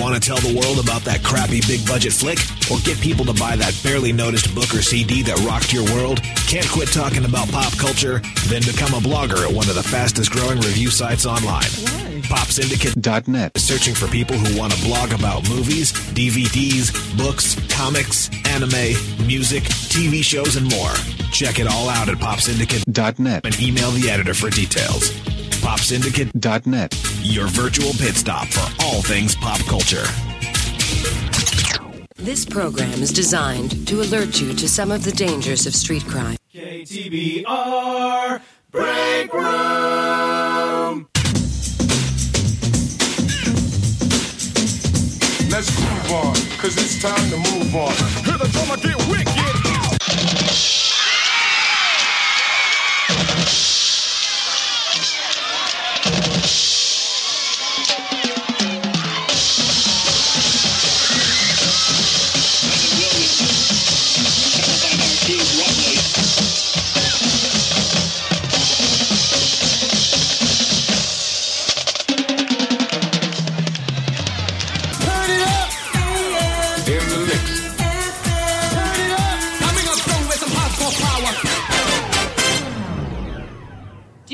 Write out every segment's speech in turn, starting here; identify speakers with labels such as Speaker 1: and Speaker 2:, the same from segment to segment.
Speaker 1: Want to tell the world about that crappy big budget flick? Or get people to buy that barely noticed book or CD that rocked your world? Can't quit talking about pop culture? Then become a blogger at one of the fastest growing review sites online. PopSyndicate.net. Searching for people who want to blog about movies, DVDs, books, comics, anime, music, TV shows, and more. Check it all out at PopSyndicate.net and email the editor for details. PopSyndicate.net. Your virtual pit stop for all things pop culture.
Speaker 2: This program is designed to alert you to some of the dangers of street crime.
Speaker 3: KTBR Break Room.
Speaker 4: Let's groove on, cause it's time to move on. Hear the drummer get wicked.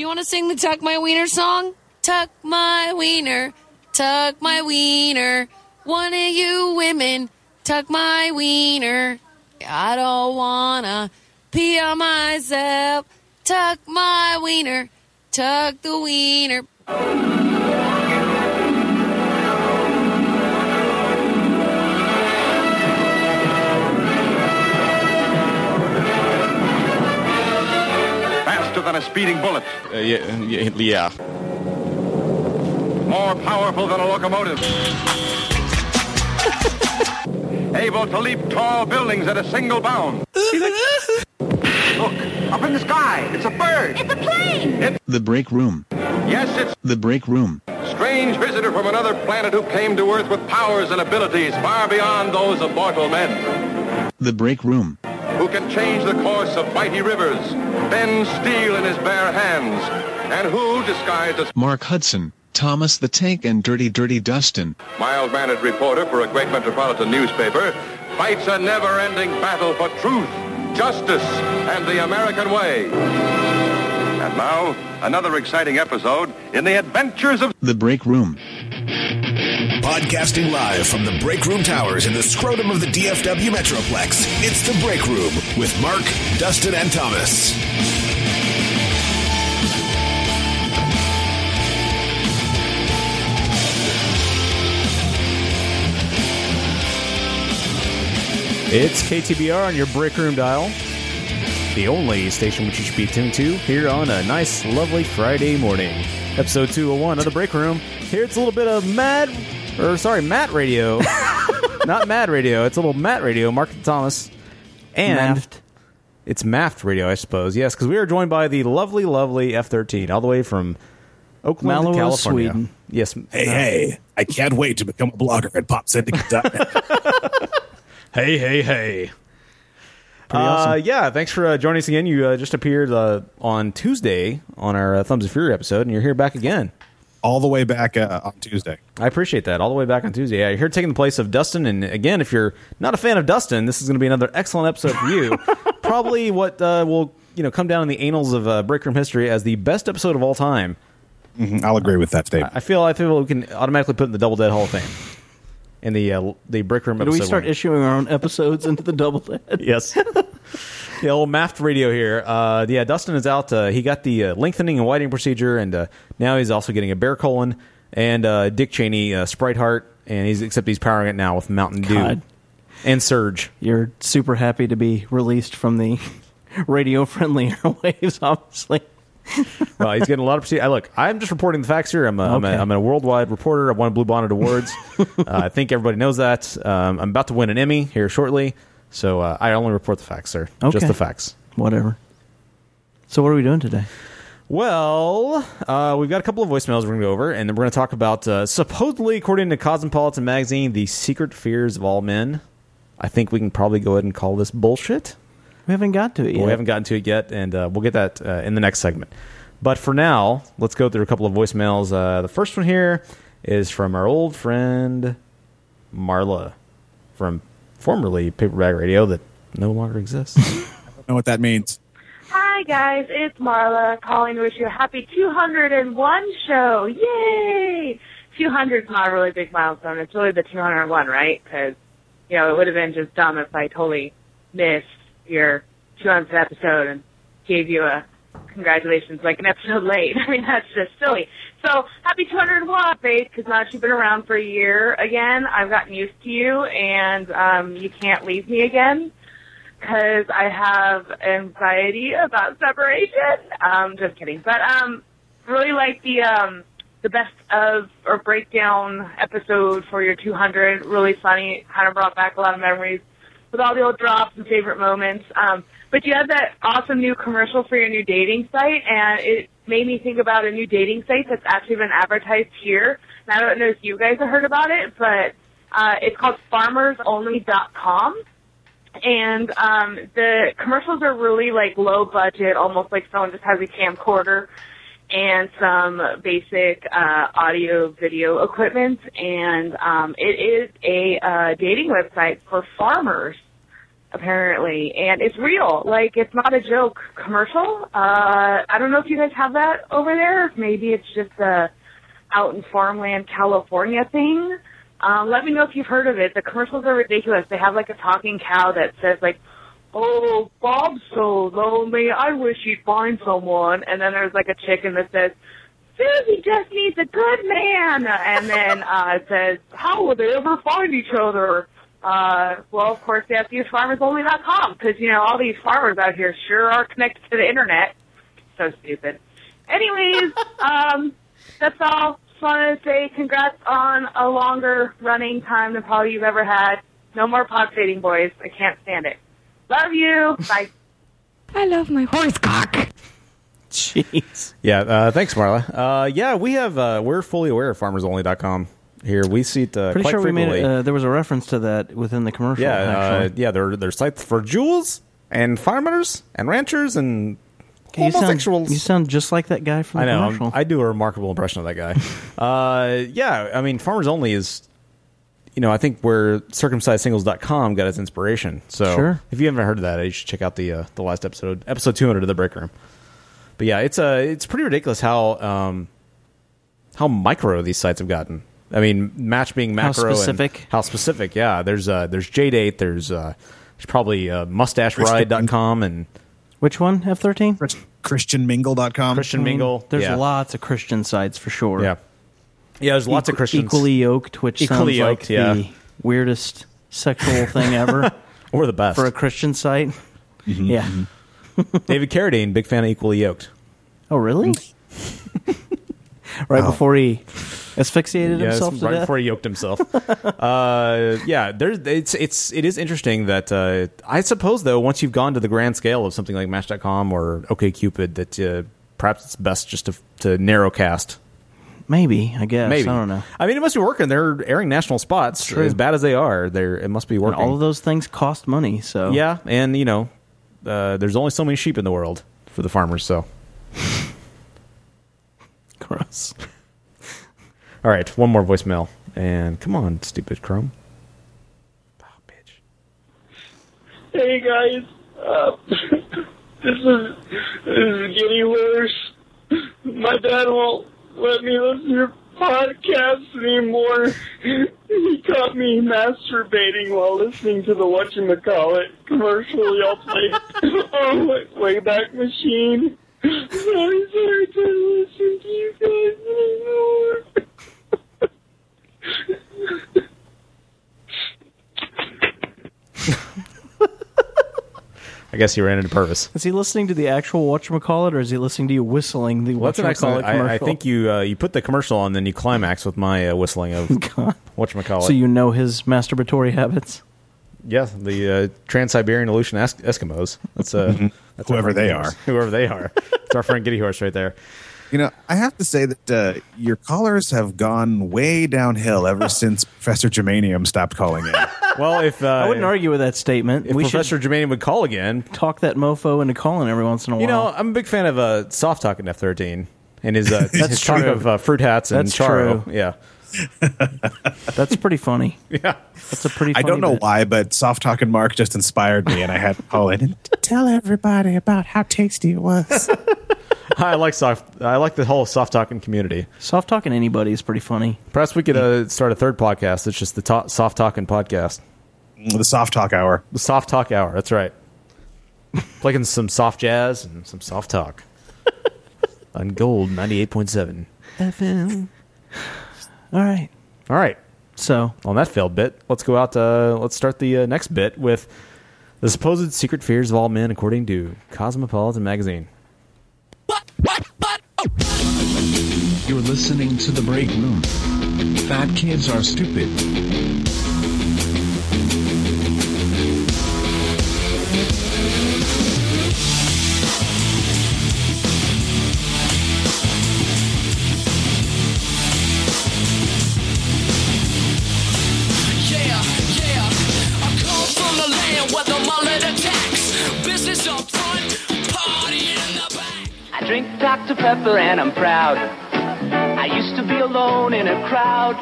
Speaker 5: You want to sing the Tuck My Wiener song? Tuck my wiener, tuck my wiener. One of you women, tuck my wiener. I don't wanna pee on myself. Tuck my wiener, tuck the wiener.
Speaker 6: Than a speeding bullet.
Speaker 7: Uh, yeah, yeah, yeah.
Speaker 6: More powerful than a locomotive. Able to leap tall buildings at a single bound. Look, up in the sky. It's a bird. It's a plane.
Speaker 8: It's the Break Room.
Speaker 6: Yes, it's
Speaker 8: The Break Room.
Speaker 6: strange visitor from another planet who came to Earth with powers and abilities far beyond those of mortal men.
Speaker 8: The Break Room.
Speaker 6: Who can change the course of mighty rivers, bend steel in his bare hands, and who, disguised as
Speaker 8: Mark Hudson, Thomas the Tank, and Dirty Dirty Dustin.
Speaker 6: mild-mannered reporter for a great metropolitan newspaper, fights a never-ending battle for truth, justice, and the American way. And now, another exciting episode in the adventures of
Speaker 8: The Break Room.
Speaker 1: Podcasting live from the Break Room Towers in the scrotum of the DFW Metroplex. It's the Break Room with Mark, Dustin, and Thomas.
Speaker 9: It's KTBR on your break room dial. The only station which you should be tuned to here on a nice, lovely Friday morning. Episode 201 of the break room. Here it's a little bit of mad, or sorry, Matt radio. Not mad radio. It's a little Matt radio, Mark and Thomas. And
Speaker 10: Maft.
Speaker 9: it's Maft radio, I suppose. Yes, because we are joined by the lovely, lovely F 13, all the way from Oakland,
Speaker 10: Malmo,
Speaker 9: California.
Speaker 10: Sweden.
Speaker 9: Yes.
Speaker 1: Hey, hey, I can't wait to become a blogger at PopSyndicate.net.
Speaker 9: Hey, hey, hey.
Speaker 10: Pretty
Speaker 9: Uh,
Speaker 10: awesome.
Speaker 9: yeah, thanks for uh, joining us again. You uh, just appeared uh, on Tuesday on our uh, Thumbs of Fury episode, and you're here back again.
Speaker 11: all the way back uh, on Tuesday.
Speaker 9: I appreciate that. All the way back on Tuesday. Yeah, you're here taking the place of Dustin. And again, if you're not a fan of Dustin, this is going to be another excellent episode for you. Probably what uh, will you know come down in the annals of uh, Break Room history as the best episode of all time.
Speaker 11: Mhm, I'll agree with that statement.
Speaker 9: I feel I feel we can automatically put in the Double Dead Hall of Fame in the uh, the Break Room
Speaker 10: Do we start
Speaker 9: one.
Speaker 10: issuing our own episodes into the double head?
Speaker 9: Yes. yeah, old Maft radio here. Uh, yeah, Dustin is out. Uh, he got the uh, lengthening and widening procedure, and uh, now he's also getting a bear colon and uh, Dick Cheney uh, Sprite Heart, and he's except he's powering it now with Mountain Dew
Speaker 10: God.
Speaker 9: and Surge.
Speaker 10: You're super happy to be released from the radio friendly airwaves, obviously.
Speaker 9: Well, he's getting a lot of procedure. I look, I'm just reporting the facts here. I'm a, I'm, a. I'm a worldwide reporter. I won Blue Bonnet Awards. uh, I think everybody knows that. Um, I'm about to win an Emmy here shortly, so uh, I only report the facts, sir.
Speaker 10: Okay.
Speaker 9: Just the facts.
Speaker 10: Whatever. So, what are we doing today?
Speaker 9: Well, uh, we've got a couple of voicemails we're going to go over, and then we're going to talk about uh, supposedly, according to Cosmopolitan magazine, the secret fears of all men. I think we can probably go ahead and call this bullshit.
Speaker 10: We haven't got to it yet.
Speaker 9: We haven't gotten to it yet, and uh, we'll get that uh, in the next segment. But for now, let's go through a couple of voicemails. Uh, the first one here is from our old friend Marla from formerly Paperback Radio that no longer exists.
Speaker 11: i know what that means.
Speaker 12: Hi guys, it's Marla calling to wish you a happy 201 show. Yay! 200 is not a really big milestone. It's really the 201, right? Because, you know, it would have been just dumb if I totally missed your 200th episode and gave you a congratulations like an episode late. I mean, that's just silly. So, happy 201, Faith, because now that you've been around for a year again, I've gotten used to you, and um, you can't leave me again because I have anxiety about separation. Um, just kidding. But um, really like the um, the best of or breakdown episode for your 200. Really funny. Kind of brought back a lot of memories with all the old drops and favorite moments. Um, but you had that awesome new commercial for your new dating site, and it made me think about a new dating site that's actually been advertised here. And I don't know if you guys have heard about it, but uh, it's called FarmersOnly.com and um, the commercials are really like low budget, almost like someone just has a camcorder and some basic uh, audio video equipment. And um, it is a uh, dating website for farmers, apparently, and it's real. Like it's not a joke commercial. Uh, I don't know if you guys have that over there. Maybe it's just a out in farmland California thing. Um, let me know if you've heard of it. The commercials are ridiculous. They have like a talking cow that says like, "Oh, Bob's so lonely. I wish he'd find someone." And then there's like a chicken that says, "Susie just needs a good man." And then uh, it says, "How will they ever find each other?" Uh, well, of course, they have to use FarmersOnly.com because you know all these farmers out here sure are connected to the internet. So stupid. Anyways, um, that's all. Just wanted to say congrats on a longer running time than probably you've ever had. No more pod fading, boys. I can't stand it. Love you. Bye.
Speaker 13: I love my horse cock.
Speaker 10: Jeez.
Speaker 9: Yeah, uh, thanks, Marla. Uh, yeah, we have uh, we're fully aware of FarmersOnly.com here. We see it uh,
Speaker 10: Pretty
Speaker 9: quite
Speaker 10: sure we
Speaker 9: frequently.
Speaker 10: made uh, there was a reference to that within the commercial.
Speaker 9: yeah, uh,
Speaker 10: actually.
Speaker 9: yeah, they're they're sites for jewels and farmers and ranchers and
Speaker 10: you sound,
Speaker 9: homosexuals.
Speaker 10: you sound just like that guy from the
Speaker 9: I know.
Speaker 10: commercial.
Speaker 9: I do a remarkable impression of that guy. uh, yeah, I mean, Farmers Only is, you know, I think where circumcisedsingles.com got its inspiration. So
Speaker 10: Sure.
Speaker 9: if you haven't heard of that, you should check out the uh, the last episode, episode 200 of the Break Room. But yeah, it's uh, it's pretty ridiculous how um, how micro these sites have gotten. I mean, match being
Speaker 10: How
Speaker 9: macro and
Speaker 10: specific.
Speaker 9: how specific. Yeah, there's uh, there's JDate, there's uh, there's probably uh, mustacheride.com and
Speaker 10: Which one? F thirteen.
Speaker 11: ChristianMingle.com.
Speaker 9: Christian Mingle.
Speaker 10: There's
Speaker 9: yeah.
Speaker 10: lots of Christian sites for sure.
Speaker 9: Yeah. Yeah, there's lots of
Speaker 10: Equ-
Speaker 9: Christians.
Speaker 10: Equally yoked, which
Speaker 9: Equally
Speaker 10: sounds
Speaker 9: yoked,
Speaker 10: like
Speaker 9: yeah.
Speaker 10: the weirdest sexual thing ever.
Speaker 9: or the best
Speaker 10: for a Christian site.
Speaker 9: Mm-hmm.
Speaker 10: Yeah.
Speaker 9: David Carradine, big fan of Equally Yoked.
Speaker 10: Oh, really? right
Speaker 9: Oh.
Speaker 10: before he asphyxiated
Speaker 9: Yes,
Speaker 10: himself
Speaker 9: right
Speaker 10: death.
Speaker 9: before he yoked himself. uh, yeah, there's it's it's it is interesting that uh, I suppose though once you've gone to the grand scale of something like Match.com or OKCupid that uh, perhaps it's best just to to narrowcast.
Speaker 10: Maybe I guess.
Speaker 9: Maybe
Speaker 10: I don't know.
Speaker 9: I mean, it must be working. They're airing national spots.
Speaker 10: true.
Speaker 9: As bad as they are, they're it must be
Speaker 10: And
Speaker 9: working.
Speaker 10: all of those things cost money. So
Speaker 9: Yeah, and you know, uh, there's only so many sheep in the world for the farmers. So
Speaker 10: gross.
Speaker 9: All right, one more voicemail, and come on, stupid Chrome.
Speaker 14: Hey guys, uh, this is this is getting worse. My dad won't let me listen to your podcast anymore. He caught me masturbating while listening to the whatchamacallit commercial y'all played on Way- Wayback Machine. I'm sorry to listen to you guys anymore.
Speaker 9: I guess he ran into Purvis.
Speaker 10: Is he listening to the actual whatchamacallit or is he listening to you whistling the
Speaker 9: Well, that's an
Speaker 10: whatchamacallit commercial?
Speaker 9: I, I think you uh, you put the commercial on, then you climax with my uh, whistling of whatchamacallit.
Speaker 10: so you know his masturbatory habits.
Speaker 9: yeah, the uh, Trans Siberian Aleutian es- Eskimos. That's uh, that's
Speaker 11: Whoever they
Speaker 9: Giddy
Speaker 11: are.
Speaker 9: Whoever they are. It's our friend Giddy Horse right there.
Speaker 11: You know, I have to say that uh, your callers have gone way downhill ever since Professor Germanium stopped calling in.
Speaker 9: Well, if uh,
Speaker 10: I wouldn't argue with that statement.
Speaker 9: if
Speaker 10: we
Speaker 9: Professor
Speaker 10: should
Speaker 9: Germanium would call again,
Speaker 10: talk that mofo into calling every once in a while.
Speaker 9: you know, I'm a big fan of uh, soft talking F thirteen and his uh,
Speaker 10: That's
Speaker 9: his talk of uh, fruit hats and
Speaker 10: That's
Speaker 9: charo.
Speaker 10: true.
Speaker 9: Yeah.
Speaker 10: That's pretty funny.
Speaker 9: yeah,
Speaker 10: that's a pretty.
Speaker 11: I don't know
Speaker 10: bit.
Speaker 11: why, but soft talking Mark just inspired me, and I had to call in and tell everybody about how tasty it was.
Speaker 9: I like soft. I like the whole soft talking community.
Speaker 10: Soft talking anybody is pretty funny.
Speaker 9: Perhaps we could uh, start a third podcast. It's just the to- soft talking podcast.
Speaker 11: The soft talk hour.
Speaker 9: The soft talk hour. That's right. Playing some soft jazz and some soft talk on Gold ninety eight point seven FM.
Speaker 10: All right.
Speaker 9: All right.
Speaker 10: So
Speaker 9: on that failed bit, let's go out. Uh, let's start the uh, next bit with the supposed secret fears of all men, according to Cosmopolitan magazine. What? What? What?
Speaker 8: You're listening to the break room. Fat kids are stupid.
Speaker 15: Dr. Pepper and I'm proud. I used to be alone in a crowd.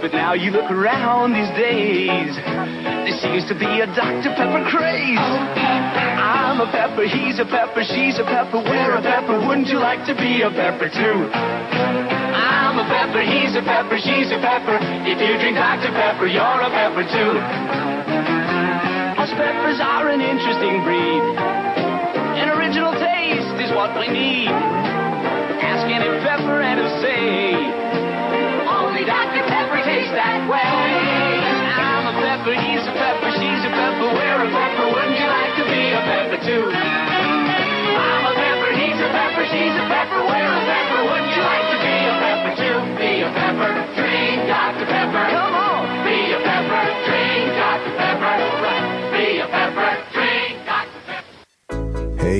Speaker 15: But now you look around these days. There seems to be a Dr. Pepper craze. I'm a pepper, he's a pepper, she's a pepper, we're a pepper. Wouldn't you like to be a pepper too? I'm a pepper, he's a pepper, she's a pepper. If you drink Dr. Pepper, you're a pepper too. Us peppers are an interesting breed. What we need. Ask any pepper and he'll say, only Dr. Pepper tastes that way. I'm a pepper, he's a pepper, she's a pepper, we're a pepper.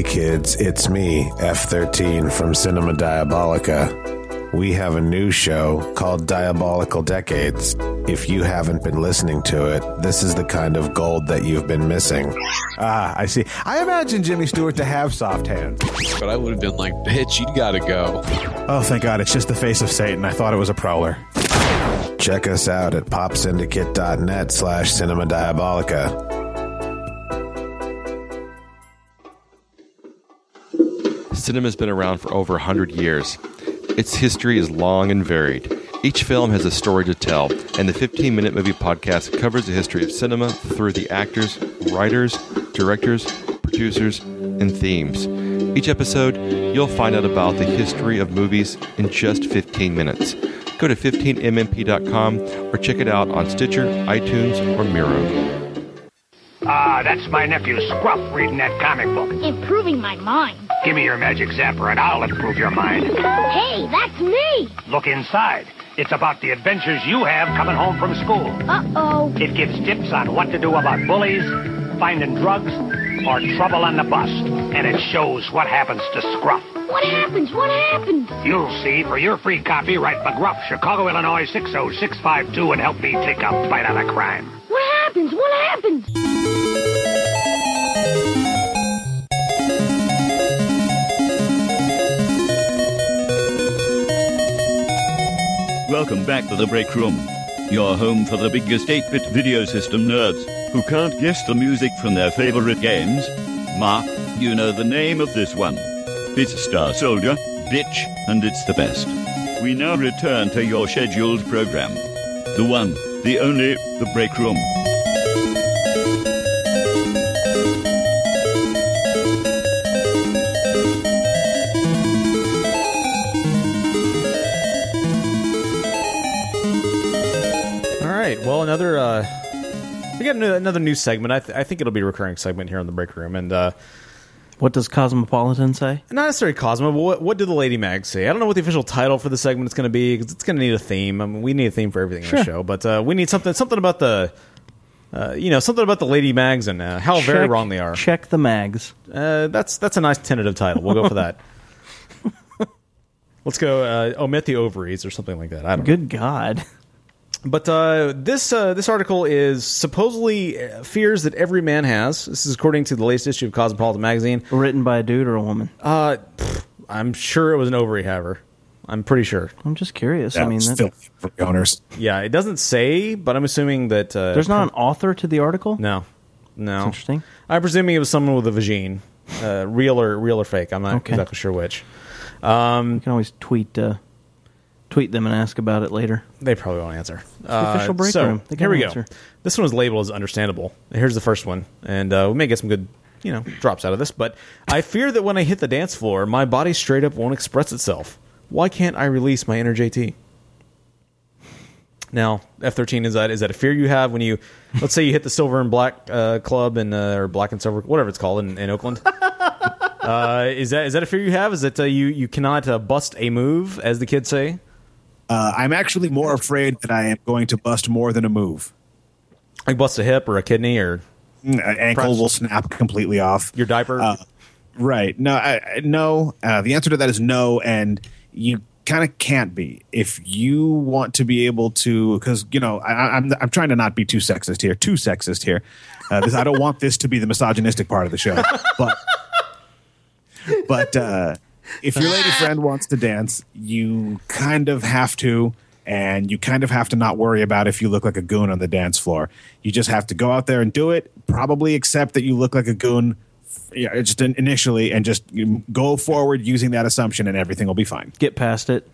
Speaker 16: Kids, it's me, F13 from Cinema Diabolica. We have a new show called Diabolical Decades. If you haven't been listening to it, this is the kind of gold that you've been missing.
Speaker 11: Ah, I see. I imagine Jimmy Stewart to have soft hands.
Speaker 17: But I would have been like, bitch, you gotta go.
Speaker 11: Oh, thank God. It's just the face of Satan. I thought it was a prowler.
Speaker 16: Check us out at popsyndicate.net slash cinema diabolica.
Speaker 7: Cinema's been around for over 100 years. Its history is long and varied. Each film has a story to tell, and the 15 Minute Movie Podcast covers the history of cinema through the actors, writers, directors, producers, and themes. Each episode, you'll find out about the history of movies in just 15 minutes. Go to 15mmp.com or check it out on Stitcher, iTunes, or Miro.
Speaker 18: Ah, that's my nephew Scruff reading that comic book.
Speaker 19: Improving my mind.
Speaker 18: Give me your magic zapper and I'll improve your mind.
Speaker 19: Hey, that's me.
Speaker 18: Look inside. It's about the adventures you have coming home from school.
Speaker 19: Uh-oh.
Speaker 18: It gives tips on what to do about bullies, finding drugs, or trouble on the bus. And it shows what happens to Scruff.
Speaker 19: What happens? What happens?
Speaker 18: You'll see. For your free copy, write McGruff, Chicago, Illinois 60652 and help me take a bite out of crime.
Speaker 19: Happens? What happens?
Speaker 20: Welcome back to the break room, your home for the biggest 8 bit video system nerds who can't guess the music from their favorite games. Mark, you know the name of this one. It's Star Soldier, Bitch, and it's the best. We now return to your scheduled program. The one, the only, the break room.
Speaker 9: All right. Well, another uh, we got another new segment. I, th- I think it'll be a recurring segment here on the break room. And uh,
Speaker 10: what does Cosmopolitan say?
Speaker 9: Not necessarily Cosmo, but what, what did the Lady Mag say? I don't know what the official title for the segment is going to be because it's going to need a theme. I mean, we need a theme for everything in the show, but uh, we need something something about the. Uh, you know something about the Lady Mags and uh, how very
Speaker 10: Check-
Speaker 9: wrong they are.
Speaker 10: Check the mags.
Speaker 9: Uh, that's that's a nice tentative title. We'll go for that. Let's go uh, omit the ovaries or something like that. I don't.
Speaker 10: Good God.
Speaker 9: But uh, this uh, this article is supposedly uh, fears that every man has. This is according to the latest issue of Cosmopolitan magazine.
Speaker 10: Written by a dude or a woman?
Speaker 9: Uh, pff, I'm sure it was an ovary haver. I'm pretty sure.
Speaker 10: I'm just curious. I mean,
Speaker 11: it's
Speaker 10: that,
Speaker 11: filthy for owners.
Speaker 9: Yeah, it doesn't say, but I'm assuming that uh,
Speaker 10: there's not an author to the article.
Speaker 9: No, no.
Speaker 10: That's interesting.
Speaker 9: I'm presuming it was someone with a vagine, uh, real or real or fake. I'm not
Speaker 10: Okay.
Speaker 9: exactly sure which. Um,
Speaker 10: you can always tweet uh, tweet them and ask about it later.
Speaker 9: They probably won't answer.
Speaker 10: the official break
Speaker 9: so,
Speaker 10: room. They
Speaker 9: here we
Speaker 10: answer.
Speaker 9: go. This one was labeled as understandable. Here's the first one, and uh, we may get some good, you know, drops out of this. But I fear that when I hit the dance floor, my body straight up won't express itself. Why can't I release my inner JT? Now, F13 is that is that a fear you have when you, let's say you hit the silver and black uh, club and uh, or black and silver, whatever it's called in, in Oakland. uh, is that is that a fear you have? Is that uh, you you cannot uh, bust a move, as the kids say?
Speaker 11: Uh, I'm actually more afraid that I am going to bust more than a move.
Speaker 9: Like bust a hip or a kidney or
Speaker 11: Mm, An ankle
Speaker 9: Perhaps-
Speaker 11: will snap completely off.
Speaker 9: Your diaper?
Speaker 11: Uh, right. No, I, no. Uh, the answer to that is no, and you kind of can't be if you want to be able to because you know I, I'm I'm trying to not be too sexist here, too sexist here. Uh, this, I don't want this to be the misogynistic part of the show, but but uh, if your lady friend wants to dance, you kind of have to, and you kind of have to not worry about if you look like a goon on the dance floor. You just have to go out there and do it. Probably accept that you look like a goon, yeah, just in, initially, and just go forward using that assumption, and everything will be fine.
Speaker 10: Get past it.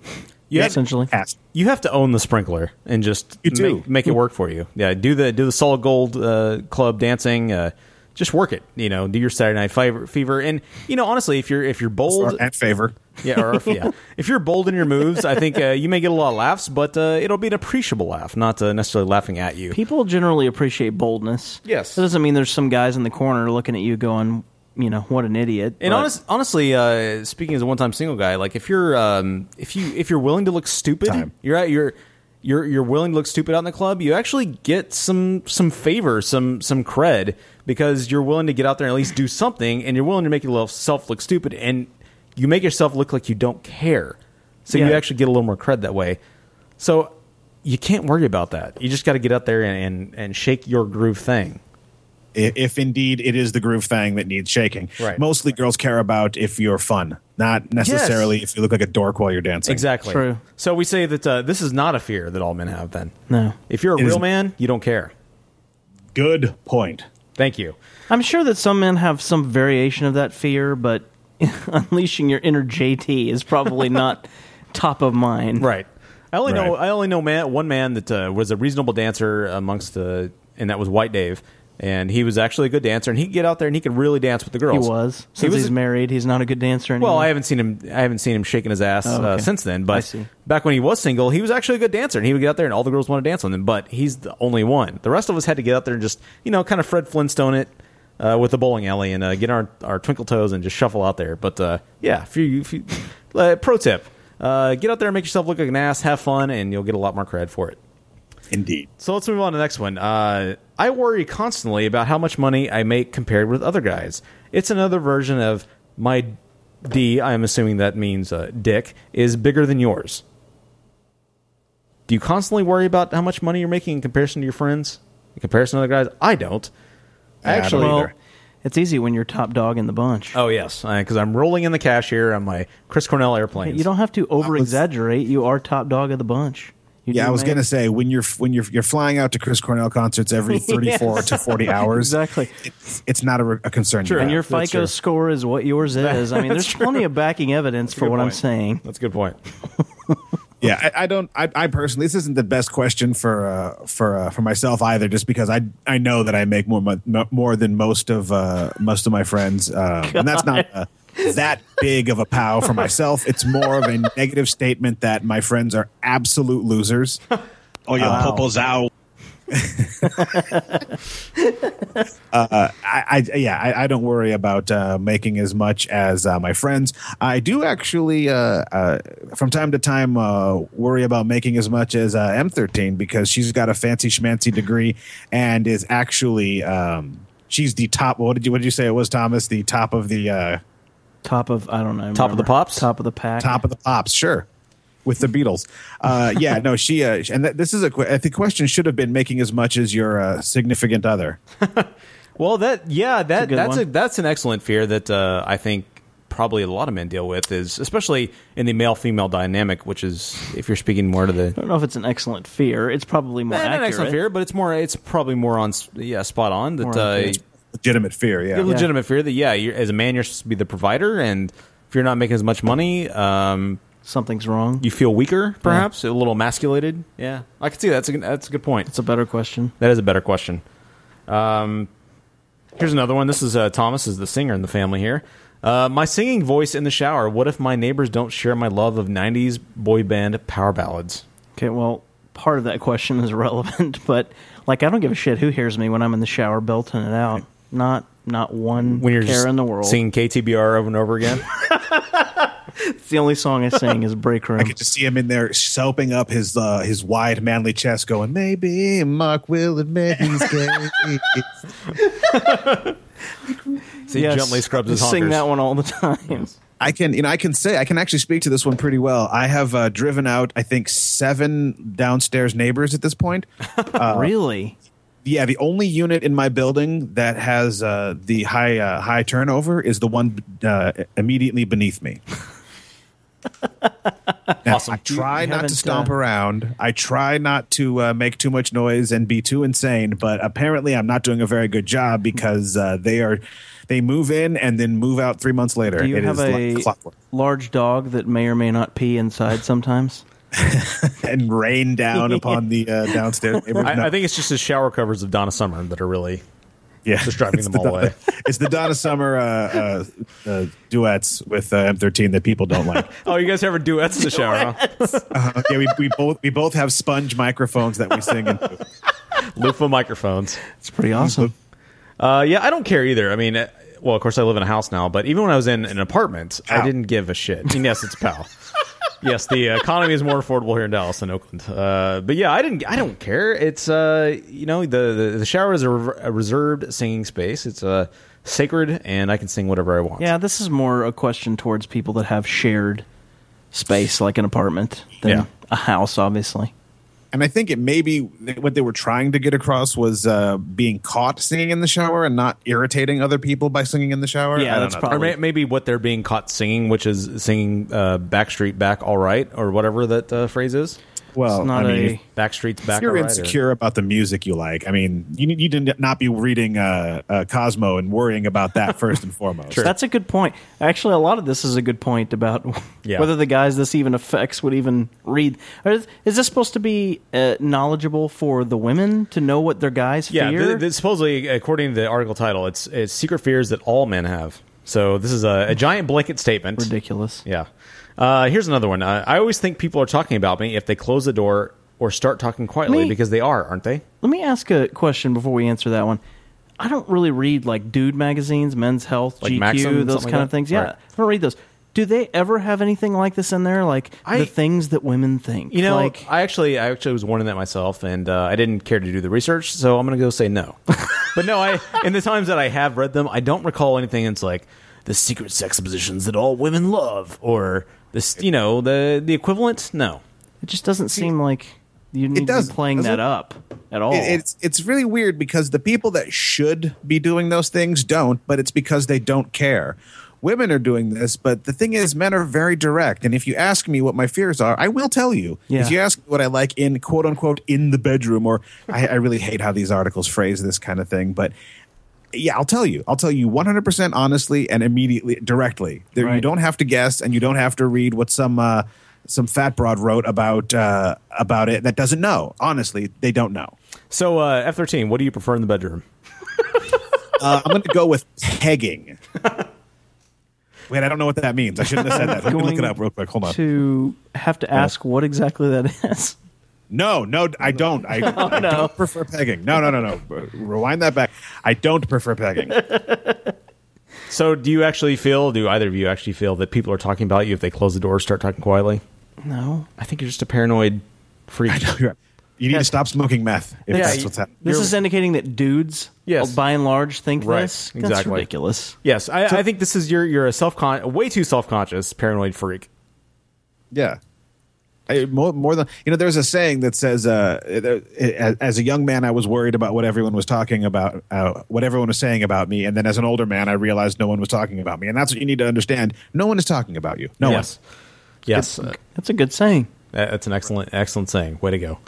Speaker 9: Yeah,
Speaker 10: essentially.
Speaker 9: You have to own the sprinkler and just
Speaker 11: You do.
Speaker 9: Make, make it work for you. Yeah, do the do the solid gold uh, club dancing. Uh, just work it. You know, do your Saturday Night Fever, fever, and you know, honestly, if you're if you're bold
Speaker 11: and favor,
Speaker 9: yeah, or if, yeah, if you're bold in your moves, I think uh, you may get a lot of laughs, but uh, it'll be an appreciable laugh, not uh, necessarily laughing at you.
Speaker 10: People generally appreciate boldness.
Speaker 9: Yes.
Speaker 10: That doesn't mean there's some guys in the corner looking at you going, you know, what an idiot.
Speaker 9: And honest, honestly, uh, speaking as a one-time single guy, like if you're um, if you if you're willing to look stupid, you're at you're you're you're willing to look stupid out in the club, you actually get some some favor, some some cred because you're willing to get out there and at least do something, and you're willing to make yourself look stupid, and you make yourself look like you don't care. So you actually get a little more cred that way. So you can't worry about that. You just got to get out there and, and and shake your groove thing.
Speaker 11: I- if indeed it is the groove thing that needs shaking.
Speaker 9: Right.
Speaker 11: Mostly girls care about if you're fun, not necessarily if you look like a dork while you're dancing.
Speaker 9: Exactly. So we say that uh, this is not a fear that all men have. Then,
Speaker 10: No.
Speaker 9: if you're a
Speaker 11: It
Speaker 9: real
Speaker 11: is-
Speaker 9: man, you don't care.
Speaker 11: Good point.
Speaker 9: Thank you.
Speaker 10: I'm sure that some men have some variation of that fear, but unleashing your inner JT is probably not top of mind.
Speaker 9: Right. I only know I only know man, one man that uh, was a reasonable dancer amongst the, and that was White Dave, and he was actually a good dancer, and he could get out there and he could really dance with the girls.
Speaker 10: He was.
Speaker 9: He was
Speaker 10: he's married, he's not a good dancer anymore.
Speaker 9: Well, I haven't seen him. I haven't seen him shaking his ass
Speaker 10: Oh,
Speaker 9: uh, since then.
Speaker 10: I
Speaker 9: But
Speaker 10: see.
Speaker 9: back when he was single, he was actually a good dancer, and he would get out there, and all the girls wanted to dance with him. But he's the only one. The rest of us had to get out there and just, you know, kind of Fred Flintstone it uh, with the bowling alley and uh, get our our twinkle toes and just shuffle out there. But uh, yeah, if you, if you uh, pro tip, uh, get out there and make yourself look like an ass, have fun, and you'll get a lot more cred for it.
Speaker 11: Indeed.
Speaker 9: So let's move on to the next one. Uh, I worry constantly about how much money I make compared with other guys. It's another version of my D. I'm assuming that means uh, dick is bigger than yours. Do you constantly worry about how much money you're making in comparison to your friends? In comparison to other guys? I don't. Actually,
Speaker 10: well, it's easy when you're top dog in the bunch.
Speaker 9: oh yes, because I'm rolling in the cash here on my Chris Cornell airplanes.
Speaker 10: You don't have to over exaggerate. You are top dog of the bunch. You
Speaker 11: yeah, I was
Speaker 10: make-
Speaker 11: gonna say when you're when you're you're flying out to Chris Cornell concerts every 34
Speaker 10: Yes.
Speaker 11: to 40 hours.
Speaker 10: Exactly.
Speaker 11: It's, it's not a, a concern. you
Speaker 10: and your FICO score is what yours is. I mean,
Speaker 9: That's
Speaker 10: there's plenty of backing evidence for
Speaker 9: good
Speaker 10: what I'm saying.
Speaker 9: That's a good point.
Speaker 11: Yeah, I, I don't. I, I personally, this isn't the best question for uh, for uh, for myself either. Just because I I know that I make more mo- mo- more than most of uh, most of my friends, uh, and that's not uh, that big of a pow for myself. It's more of a negative statement that my friends are absolute losers.
Speaker 1: Oh, your
Speaker 11: Wow.
Speaker 1: popo's out.
Speaker 11: uh, I, I yeah, I, I don't worry about uh, making as much as uh, my friends. I do actually, uh, uh, from time to time, uh, worry about making as much as uh, M13 because she's got a fancy schmancy degree and is actually um, she's the top. What did you what did you say it was, Thomas? The top of the uh,
Speaker 10: Top of I don't know.
Speaker 9: Top of the pops?
Speaker 10: Top of the pack.
Speaker 11: top of the pops, sure. With the Beatles, uh, yeah, no, she uh, and th- this is a que- I think question should have been making as much as your uh, significant other.
Speaker 9: Well, that yeah, that
Speaker 10: good
Speaker 9: that's a, that's an excellent fear that uh, I think probably a lot of men deal with is especially in the male female dynamic, which is if you're speaking more to the
Speaker 10: I don't know if it's an excellent fear. It's probably more
Speaker 9: Eh, not an excellent fear, but it's more it's probably more on yeah spot on that
Speaker 10: More
Speaker 9: uh,
Speaker 10: accurate.
Speaker 11: Legitimate fear. Yeah,
Speaker 9: you have legitimate fear that yeah, you're, as a man you're supposed to be the provider, and if you're not making as much money, um,
Speaker 10: something's wrong.
Speaker 9: You feel weaker, perhaps a little emasculated. Yeah, I can see that. That's a good, that's a good point.
Speaker 10: It's a better question.
Speaker 9: That is a better question. Um, here's another one. This is uh, Thomas is the singer in the family here. Uh, my singing voice in the shower. What if my neighbors don't share my love of '90s boy band power ballads?
Speaker 10: Okay, well, part of that question is relevant, but like I don't give a shit who hears me when I'm in the shower belting it out. Not not one
Speaker 9: When you're
Speaker 10: care
Speaker 9: just
Speaker 10: in the world.
Speaker 9: singing KTBR over and over again.
Speaker 10: it's the only song I sing is Break Room.
Speaker 11: I get to see him in there soaping up his uh, his wide manly chest, going, "Maybe Mark will admit he's gay."
Speaker 9: See, gently scrubs his
Speaker 10: Sing that one all the time.
Speaker 11: I can, you know, I can say I can actually speak to this one pretty well. I have uh, driven out, I think, seven downstairs neighbors at this point. Uh,
Speaker 10: really?
Speaker 11: Yeah, the only unit in my building that has uh, the high uh, high turnover is the one uh, immediately beneath me. Now,
Speaker 9: Awesome.
Speaker 11: I try
Speaker 10: You
Speaker 11: not to stomp
Speaker 10: uh,
Speaker 11: around. I try not to uh, make too much noise and be too insane. But apparently, I'm not doing a very good job because uh, they are they move in and then move out three months later.
Speaker 10: Do you
Speaker 11: It
Speaker 10: have
Speaker 11: is
Speaker 10: a
Speaker 11: like clockwork.
Speaker 10: large dog that may or may not pee inside sometimes?
Speaker 11: and rain down upon the uh, downstairs. neighbors.
Speaker 9: I,
Speaker 11: No.
Speaker 9: I think it's just the shower covers of Donna Summer that are really
Speaker 11: yeah,
Speaker 9: just driving them
Speaker 11: the
Speaker 9: all
Speaker 11: Donna-
Speaker 9: away.
Speaker 11: It's the Donna Summer uh, uh, uh, duets with uh, M13 that people don't like.
Speaker 9: Oh, you guys ever duets in the shower? Huh?
Speaker 11: Uh, yeah, we, we both we both have sponge microphones that we sing into.
Speaker 9: Loofah microphones.
Speaker 10: It's pretty awesome.
Speaker 9: Uh, yeah, I don't care either. I mean, uh, well, of course, I live in a house now, but even when I was in an apartment, I didn't give a shit. I mean, yes, it's PAL. Yes, the economy is more affordable here in Dallas than Oakland. Uh, but yeah, I didn't. I don't care. It's uh, you know, the the, the shower is a, re- a reserved singing space. It's uh, sacred, and I can sing whatever I want.
Speaker 10: Yeah, this is more a question towards people that have shared space, like an apartment, than
Speaker 11: Yeah.
Speaker 10: a house, obviously.
Speaker 11: And I think it maybe what they were trying to get across was uh, being caught singing in the shower and not irritating other people by singing in the shower. I don't know.
Speaker 9: Or may, maybe what they're being caught singing, which is singing uh, "Backstreet Back All Right" or whatever that uh, phrase is.
Speaker 11: Well, I mean,
Speaker 9: Backstreet's Back
Speaker 11: if you're
Speaker 9: All Right. or-
Speaker 11: insecure about the music you like, I mean, you need you did not be reading uh, uh, Cosmo and worrying about that first and foremost.
Speaker 10: That's a good point. Actually, a lot of this is a good point about
Speaker 11: Yeah.
Speaker 10: whether the guys this even affects would even read. Is, is this supposed to be uh, knowledgeable for the women to know what their guys
Speaker 9: Yeah,
Speaker 10: fear?
Speaker 9: th- th- supposedly, according to the article title, it's it's secret fears that all men have. So this is a, a giant blanket statement.
Speaker 10: Ridiculous.
Speaker 9: Yeah. Uh, here's another one. Uh, I always think people are talking about me if they close the door or start talking quietly
Speaker 10: Me-
Speaker 9: because they are, aren't they?
Speaker 10: Let me ask a question before we answer that one. I don't really read like dude magazines, Men's Health,
Speaker 9: Like
Speaker 10: GQ,
Speaker 9: Maxim,
Speaker 10: those
Speaker 9: something
Speaker 10: kind
Speaker 9: like
Speaker 10: of
Speaker 9: that?
Speaker 10: things. Yeah,
Speaker 9: Right.
Speaker 10: I don't read those. Do they ever have anything like this in there? Like the things that women think?
Speaker 9: You know,
Speaker 10: like
Speaker 9: I actually, I actually was wondering that myself, and uh, I didn't care to do the research, so I'm going to go say no. but no, I in the times that I have read them, I don't recall anything It's like the secret sex positions that all women love, or this, you know, the the equivalent. No,
Speaker 10: it just doesn't seem like you need to
Speaker 11: does,
Speaker 10: be playing that up at all.
Speaker 11: It- it's it's really weird because the people that should be doing those things don't, but it's because they don't care. Women are doing this, but the thing is, men are very direct. And if you ask me what my fears are, I will tell you.
Speaker 10: Yeah.
Speaker 11: If you ask me what I like in quote unquote in the bedroom, or I, I really hate how these articles phrase this kind of thing, but yeah, I'll tell you. I'll tell you 100% honestly and immediately, directly. There, You don't have to guess, and you don't have to read what some uh, some fat broad wrote about uh, about it that doesn't know. Honestly, they don't know.
Speaker 9: So uh, F13, what do you prefer in the bedroom?
Speaker 11: Uh, I'm going to go with pegging. Wait, I don't know what that means. I shouldn't have said that. Let me look it up real quick. Hold on.
Speaker 10: to have to ask what exactly that is.
Speaker 11: No, no, I don't. I,
Speaker 10: Oh,
Speaker 11: I
Speaker 10: no.
Speaker 11: don't prefer pegging. No, no, no, no. Rewind that back. I don't prefer pegging.
Speaker 9: So, do you actually feel? Do either of you actually feel that people are talking about you if they close the door, or start talking quietly?
Speaker 10: No,
Speaker 9: I think you're just a paranoid freak.
Speaker 11: You need to stop smoking meth if
Speaker 10: Yeah,
Speaker 11: that's what's happening.
Speaker 10: This is indicating that dudes,
Speaker 9: Yes.
Speaker 10: by and large, think
Speaker 9: Right,
Speaker 10: this. That's
Speaker 9: exactly.
Speaker 10: ridiculous.
Speaker 9: Yes, I, I think this is you're you're a self con way too self conscious paranoid freak.
Speaker 11: Yeah. I, more, more than you know, there's a saying that says, uh, as, as a young man, I was worried about what everyone was talking about, uh, what everyone was saying about me, and then as an older man, I realized no one was talking about me, and that's what you need to understand. No one is talking about you. No
Speaker 9: yes. Yes.
Speaker 10: That's, that's a good saying.
Speaker 9: That's an excellent, excellent saying. Way to go.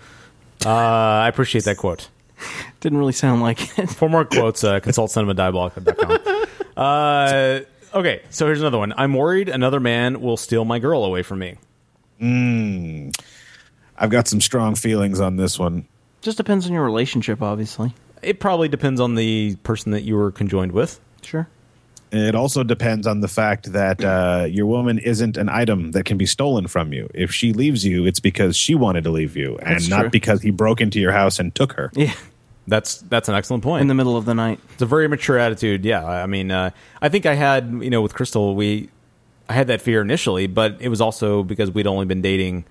Speaker 9: Uh, I appreciate that quote.
Speaker 10: Didn't really sound like it.
Speaker 9: For more quotes, uh, consult cinemadiabolica.com. Uh, okay, so here's another one. I'm worried another man will steal my girl away from me.
Speaker 11: Mm. I've got some strong feelings on this one.
Speaker 10: Just depends on your relationship, obviously.
Speaker 9: It probably depends on the person that you were conjoined with.
Speaker 10: Sure.
Speaker 11: It also depends on the fact that uh, your woman isn't an item that can be stolen from you. If she leaves you, it's because she wanted to leave you, and
Speaker 10: That's
Speaker 11: not
Speaker 10: true.
Speaker 11: because he broke into your house and took her.
Speaker 10: Yeah.
Speaker 9: That's that's an excellent point.
Speaker 10: In the middle of the night.
Speaker 9: It's a very mature attitude. Yeah, I I mean, uh, I think I had you know with Crystal, we I had that fear initially, but it was also because we'd only been dating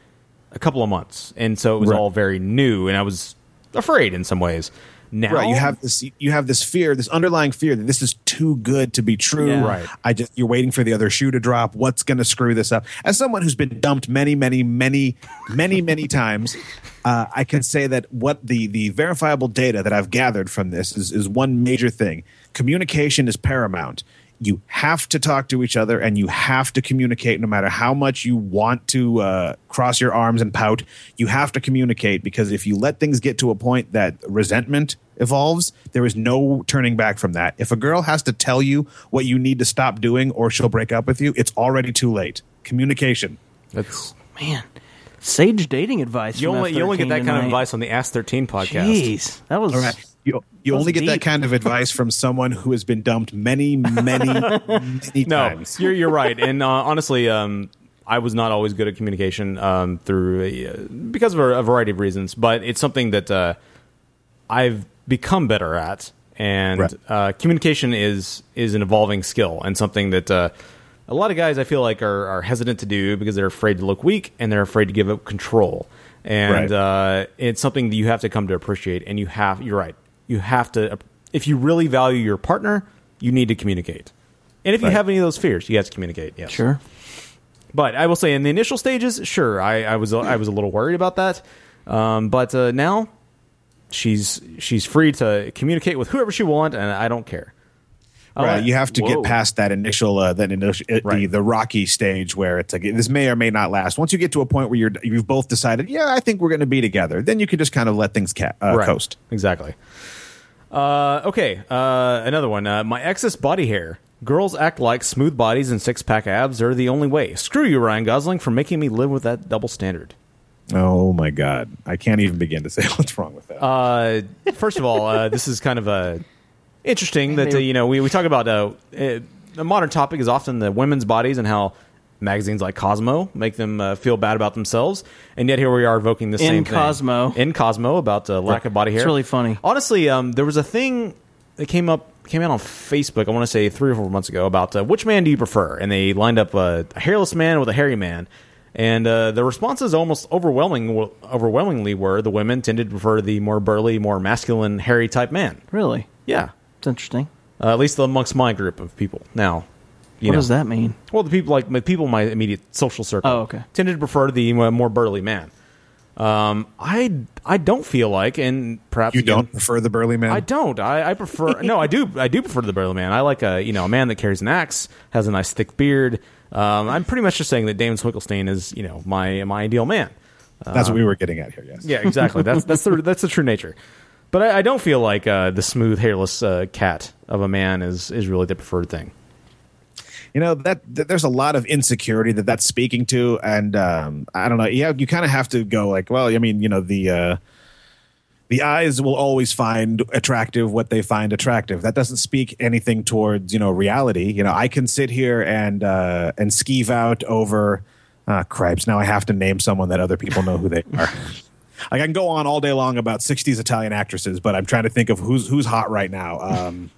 Speaker 9: a couple of months, and so it was
Speaker 11: Right.
Speaker 9: all very new, and I was afraid in some ways. Now,
Speaker 11: Right, you have this you have this fear, this underlying fear that this is too good to be true.
Speaker 9: Yeah. Right.
Speaker 11: I just you're waiting for the other shoe to drop. What's going to screw this up? As someone who's been dumped many, many, many, many, many times, uh, I can say that what the the verifiable data that I've gathered from this is is one major thing. Communication is paramount. You have to talk to each other, and you have to communicate, no matter how much you want to uh, cross your arms and pout. You have to communicate because if you let things get to a point that resentment evolves, there is no turning back from that. If a girl has to tell you what you need to stop doing, or she'll break up with you, it's already too late. Communication.
Speaker 9: That's
Speaker 10: man. Sage dating advice.
Speaker 9: you
Speaker 10: from
Speaker 9: only you only get
Speaker 10: F13
Speaker 9: that kind of advice on the Ask Thirteen podcast.
Speaker 10: Jeez, that was
Speaker 11: All right. You, you only get that kind of advice from someone who has been dumped many, many, many
Speaker 9: no,
Speaker 11: times.
Speaker 9: you're you're right, and uh, honestly, um, I was not always good at communication um, through uh, because of a, a variety of reasons. But it's something that uh, I've become better at, and
Speaker 11: Right.
Speaker 9: uh, communication is is an evolving skill and something that. Uh, a lot of guys, I feel like, are, are hesitant to do because they're afraid to look weak and they're afraid to give up control. And
Speaker 11: Right.
Speaker 9: uh, it's something that you have to come to appreciate. And you have, you're right, you have to. If you really value your partner, you need to communicate. And if you
Speaker 11: Right.
Speaker 9: have any of those fears, you have to communicate. Yes.
Speaker 10: Sure.
Speaker 9: But I will say, in the initial stages, sure, I, I was I was a little worried about that. Um, but uh, now, she's she's free to communicate with whoever she wants, and I don't care. I
Speaker 11: Right,
Speaker 9: like-
Speaker 11: you have to
Speaker 9: Whoa.
Speaker 11: get past that initial, uh, that initial, uh, the
Speaker 9: Right.
Speaker 11: the rocky stage where it's like this may or may not last. Once you get to a point where you're you've both decided, yeah, I think we're going to be together, then you can just kind of let things ca- uh,
Speaker 9: Right.
Speaker 11: coast.
Speaker 9: Exactly. Uh, okay, uh, another one. Uh, my excess body hair. Girls act like smooth bodies and six pack abs are the only way. Screw you, Ryan Gosling, for making me live with that double standard.
Speaker 11: Oh my god, I can't even begin to say what's wrong with that.
Speaker 9: Uh, first of all, uh, this is kind of uh, interesting that uh, you know we, we talk about uh, uh, a modern topic is often the women's bodies and how magazines like Cosmo make them uh, feel bad about themselves, and yet here we are evoking the
Speaker 10: In
Speaker 9: same thing
Speaker 10: Cosmo.
Speaker 9: in Cosmo about uh, lack of body hair.
Speaker 10: It's really funny.
Speaker 9: Honestly, um, there was a thing that came up came out on Facebook. I want to say three or four months ago about uh, which man do you prefer, and they lined up a hairless man with a hairy man. And uh, the responses almost overwhelming, overwhelmingly were the women tended to prefer the more burly, more masculine, hairy type man.
Speaker 10: Really?
Speaker 9: Yeah,
Speaker 10: It's interesting.
Speaker 9: uh, at least amongst my group of people. Now, you
Speaker 10: what
Speaker 9: know,
Speaker 10: does that mean?
Speaker 9: well, the people like my people in my immediate social circle.
Speaker 10: Oh, okay.
Speaker 9: Tended to prefer the more burly man. Um, I I don't feel like, and perhaps
Speaker 11: you
Speaker 9: again-
Speaker 11: don't prefer the burly man?
Speaker 9: I don't. I, I prefer. no, I do. I do prefer the burly man. I like a you know a man that carries an axe, has a nice thick beard. Um, I'm pretty much just saying that Damon Swinkelstein is you know my my ideal man.
Speaker 11: That's what we were getting at here. Yes.
Speaker 9: Yeah, exactly. That's that's the that's the true nature. But I, I don't feel like uh, the smooth, hairless uh, cat of a man is is really the preferred thing.
Speaker 11: You know that, that there's a lot of insecurity that that's speaking to and um i don't know yeah you kind of have to go like well i mean you know the uh the eyes will always find attractive what they find attractive. That doesn't speak anything towards you know reality. You know i can sit here and uh and skeeve out over uh cripes. Now i have to name someone that other people know who they are. Like i can go on all day long about 60s italian actresses but i'm trying to think of who's who's hot right now. Um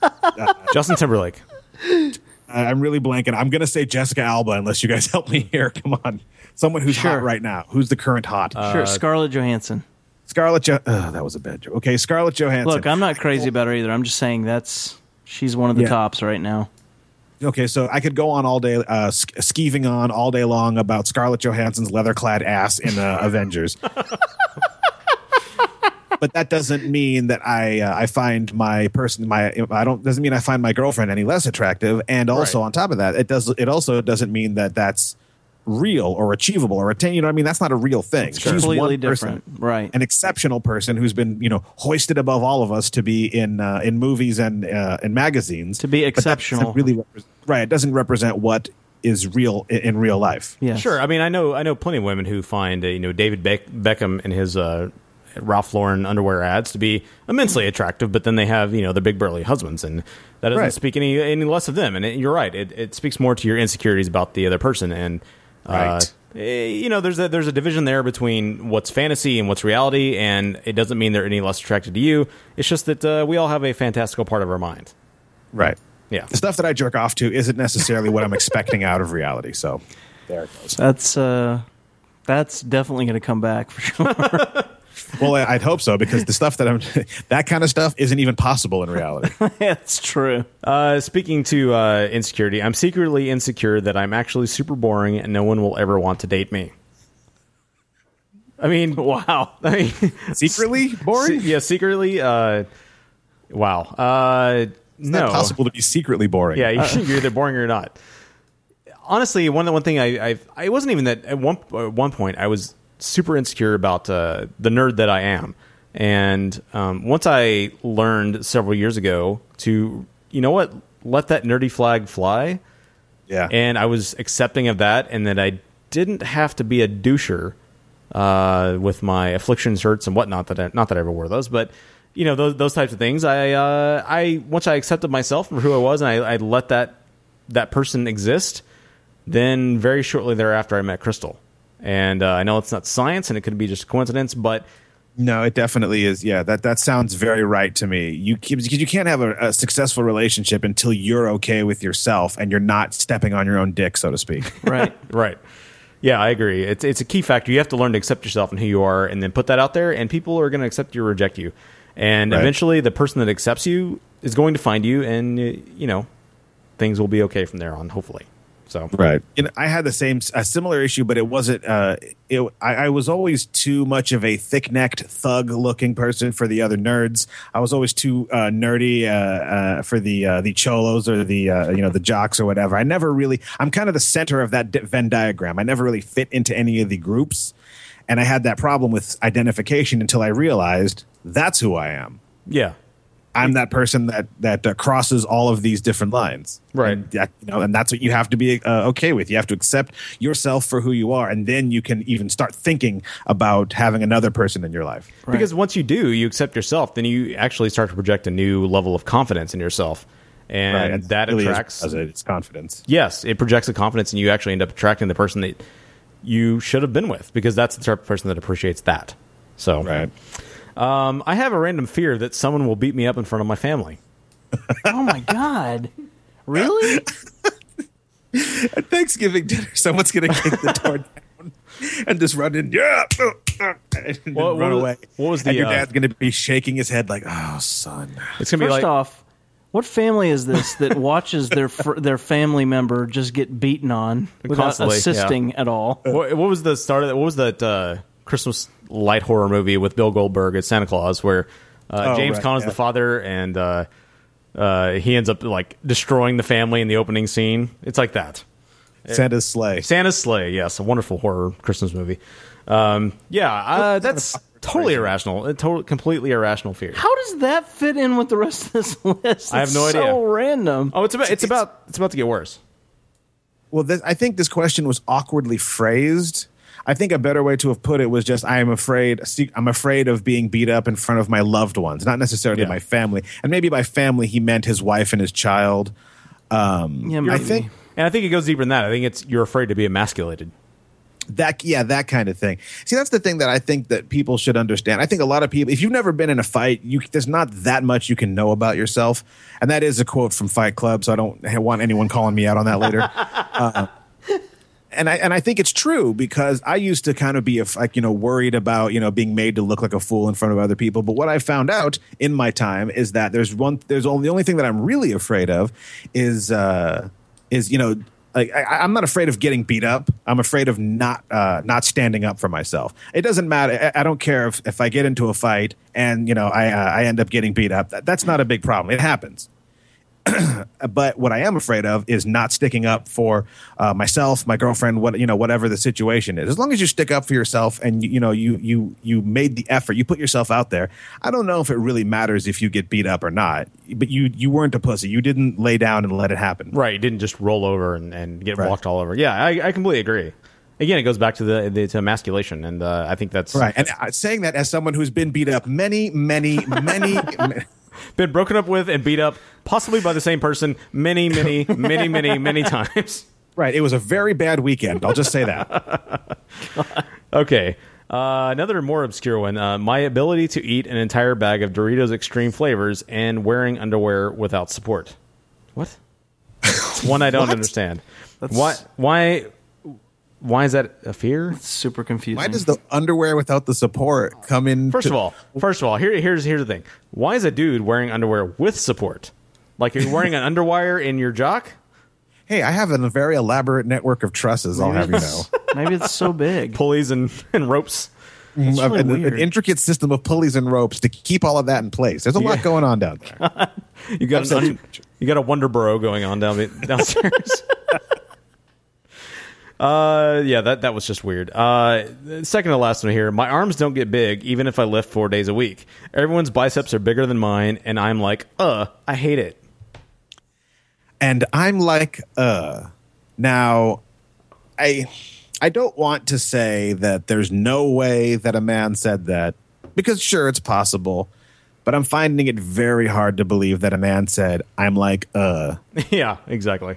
Speaker 9: Justin Timberlake.
Speaker 11: I- I'm really blanking. I'm going to say Jessica Alba unless you guys help me here. Come on. Someone who's
Speaker 10: Sure.
Speaker 11: hot right now. Who's the current hot?
Speaker 10: sure, Scarlett Johansson.
Speaker 11: Scarlett jo- oh, that was a bad joke. Okay, Scarlett Johansson.
Speaker 10: Look, I'm not crazy about her either. I'm just saying that's she's one of the
Speaker 11: Yeah.
Speaker 10: tops right now.
Speaker 11: okay, so I could go on all day, uh, sk- skeeving on all day long about Scarlett Johansson's leather-clad ass in uh, Avengers. But that doesn't mean that I uh, I find my person my I don't doesn't mean I find my girlfriend any less attractive. And also on top of that, it does it also doesn't mean that that's real or achievable or attain. You know, what I mean, that's not a real thing.
Speaker 10: It's
Speaker 11: She's
Speaker 10: completely
Speaker 11: one person,
Speaker 10: different. Right.
Speaker 11: An exceptional person who's been you know hoisted above all of us to be in uh, in movies and uh, in magazines
Speaker 10: To be
Speaker 11: But that doesn't
Speaker 10: exceptional.
Speaker 11: really repre- right. It doesn't represent what is real in, in real life.
Speaker 9: Yeah, Sure. I mean, I know I know plenty of women who find uh, you know David Beck- Beckham and his uh, Ralph Lauren underwear ads to be immensely attractive, but then they have you know the big burly husbands, and that doesn't
Speaker 11: Right.
Speaker 9: speak any any less of them. And it, you're right; it, it speaks more to your insecurities about the other person. And uh,
Speaker 11: Right.
Speaker 9: eh, you know, there's a there's a division there between what's fantasy and what's reality, and it doesn't mean they're any less attracted to you. It's just that uh, we all have a fantastical part of our mind.
Speaker 11: Right.
Speaker 9: Yeah.
Speaker 11: The stuff that I jerk off to isn't necessarily what I'm expecting out of reality. So there it goes.
Speaker 10: That's uh, that's definitely going to come back for sure.
Speaker 11: Well, I- I'd hope so because the stuff that I'm that kind of stuff isn't even possible in reality.
Speaker 10: That's true.
Speaker 9: Uh, speaking to uh, insecurity, I'm secretly insecure that I'm actually super boring and no one will ever want to date me. I mean, wow. I mean,
Speaker 11: secretly boring?
Speaker 9: yeah, secretly. Uh, wow. Uh,
Speaker 11: It's
Speaker 9: no,
Speaker 11: not possible to be secretly boring.
Speaker 9: Yeah, you- you're either boring or not. Honestly, one the one thing I I, I wasn't even that at one at one point I was super insecure about uh, the nerd that I am, and um, once I learned several years ago to you know what let that nerdy flag fly,
Speaker 11: yeah,
Speaker 9: and I was accepting of that, and that I didn't have to be a doucher uh, with my affliction shirts and whatnot. That I, not that I ever wore those, but you know those those types of things. I uh, I once I accepted myself for who I was, and I, I let that that person exist. Then very shortly thereafter, I met Crystal, and uh, I know it's not science, and it could be just coincidence, but
Speaker 11: No, it definitely is. Yeah, that that sounds very right to me. You because you can't have a, a successful relationship until you're okay with yourself and you're not stepping on your own dick, so to speak.
Speaker 10: right,
Speaker 9: right. Yeah, I agree. It's it's a key factor. You have to learn to accept yourself and who you are, and then put that out there. And people are going to accept you or reject you. And
Speaker 11: Right.
Speaker 9: eventually, the person that accepts you is going to find you, and uh, you know, things will be okay from there on. Hopefully. So
Speaker 11: Right. You know, I had the same a similar issue, but it wasn't. Uh, it, I, I was always too much of a thick necked thug looking person for the other nerds. I was always too uh, nerdy uh, uh, for the uh, the cholos or the uh, you know the jocks or whatever. I never really. I'm kind of the center of that Venn diagram. I never really fit into any of the groups, and I had that problem with identification until I realized that's who I am.
Speaker 9: Yeah.
Speaker 11: I'm that person that that uh, crosses all of these different lines,
Speaker 9: right?
Speaker 11: And that, you know, and that's what you have to be uh, okay with. You have to accept yourself for who you are, and then you can even start thinking about having another person in your life.
Speaker 9: Because once you do, you accept yourself, then you actually start to project a new level of confidence in yourself, and
Speaker 11: Right, and
Speaker 9: that
Speaker 11: really
Speaker 9: attracts.
Speaker 11: it's confidence.
Speaker 9: Yes, it projects a confidence, and you actually end up attracting the person that you should have been with, because that's the type of person that appreciates that. So,
Speaker 11: right.
Speaker 9: Um, I have a random fear that someone will beat me up in front of my family.
Speaker 10: oh my god! Really?
Speaker 11: At Thanksgiving dinner, someone's going to kick the door down and just run in, yeah, and then
Speaker 9: What- what
Speaker 11: run
Speaker 9: was-
Speaker 11: away.
Speaker 9: what was
Speaker 11: and
Speaker 9: the,
Speaker 11: your
Speaker 9: uh,
Speaker 11: dad's going to be shaking his head like, "Oh, son."
Speaker 9: It's gonna
Speaker 10: First off, what family is this that watches their fr- their family member just get beaten on without assisting
Speaker 9: yeah.
Speaker 10: at all?
Speaker 9: What, what was the start of that? What was that uh, Christmas light horror movie with Bill Goldberg as Santa Claus, where uh,
Speaker 11: Oh,
Speaker 9: James
Speaker 11: right,
Speaker 9: Caan is
Speaker 11: yeah.
Speaker 9: the father and uh, uh, he ends up like destroying the family in the opening scene? It's like that.
Speaker 11: Santa's Slay.
Speaker 9: Santa's Slay. Yes, a wonderful horror Christmas movie. Um, yeah, uh, that's totally irrational. A total, completely irrational fear.
Speaker 10: How does that fit in with the rest of this list?
Speaker 9: I have
Speaker 10: It's
Speaker 9: no idea.
Speaker 10: So random.
Speaker 9: Oh, it's about it's about it's about to get worse.
Speaker 11: Well, this, I think this question was awkwardly phrased. I think a better way to have put it was just I am afraid I'm afraid of being beat up in front of my loved ones, not necessarily
Speaker 9: Yeah.
Speaker 11: my family. And maybe by family he meant his wife and his child. Um,
Speaker 9: Yeah,
Speaker 11: I think
Speaker 9: and I think it goes deeper than that. I think it's you're afraid to be emasculated.
Speaker 11: that yeah that kind of thing see that's the thing that i think that people should understand i think a lot of people if you've never been in a fight you there's not that much you can know about yourself and that is a quote from fight club so i don't want anyone calling me out on that later uh, and I and I think it's true because I used to kind of be like you know worried about you know being made to look like a fool in front of other people. But what I found out in my time is that there's one there's only the only thing that I'm really afraid of is uh, is you know like I, I'm not afraid of getting beat up. I'm afraid of not uh, not standing up for myself. It doesn't matter. I, I don't care if, if I get into a fight and you know I uh, I end up getting beat up. That, that's not a big problem. It happens. but what I am afraid of is not sticking up for uh, myself, my girlfriend, what you know, whatever the situation is. As long as you stick up for yourself and you, you know you you you made the effort, you put yourself out there. I don't know if it really matters if you get beat up or not. But you you weren't a pussy. You didn't lay down and let it happen.
Speaker 9: Right. You didn't just roll over and, and get walked all over. Yeah, I, I completely agree. Again, it goes back to the, the to emasculation, and uh, I think that's
Speaker 11: Right. And uh, saying that as someone who's been beat up many, many, many.
Speaker 9: been broken up with and beat up, possibly by the same person, many, many, many, many, many times.
Speaker 11: Right. It was a very bad weekend. I'll just say that.
Speaker 9: Okay. Uh, another more obscure one. Uh, my ability to eat an entire bag of Doritos Extreme flavors and wearing underwear without support. What? It's one I don't
Speaker 11: What?
Speaker 9: understand.
Speaker 10: That's-
Speaker 9: Why? Why? Why is that a fear?
Speaker 10: super confusing.
Speaker 11: Why does the underwear without the support come in?
Speaker 9: First
Speaker 11: to-
Speaker 9: of all, first of all, here, here's here's the thing. Why is a dude wearing underwear with support? Like you're wearing an underwire in your jock?
Speaker 11: Hey, I have a very elaborate network of trusses. I'll have you know.
Speaker 10: Maybe it's so big.
Speaker 9: Pulleys and, and ropes.
Speaker 10: That's
Speaker 11: Mm,
Speaker 10: really
Speaker 11: an, an intricate system of pulleys and ropes to keep all of that in place. There's a lot going on down there.
Speaker 9: You got an, un- you got a Wonder Bro going on down downstairs. uh, yeah, that that was just weird. Uh, second to last one here. My arms don't get big even if I lift four days a week. Everyone's biceps are bigger than mine, and I'm like, uh, I hate it.
Speaker 11: And I'm like, uh. Now, I I don't want to say that there's no way that a man said that because sure it's possible, but I'm finding it very hard to believe that a man said, "I'm like, uh."
Speaker 9: yeah, exactly.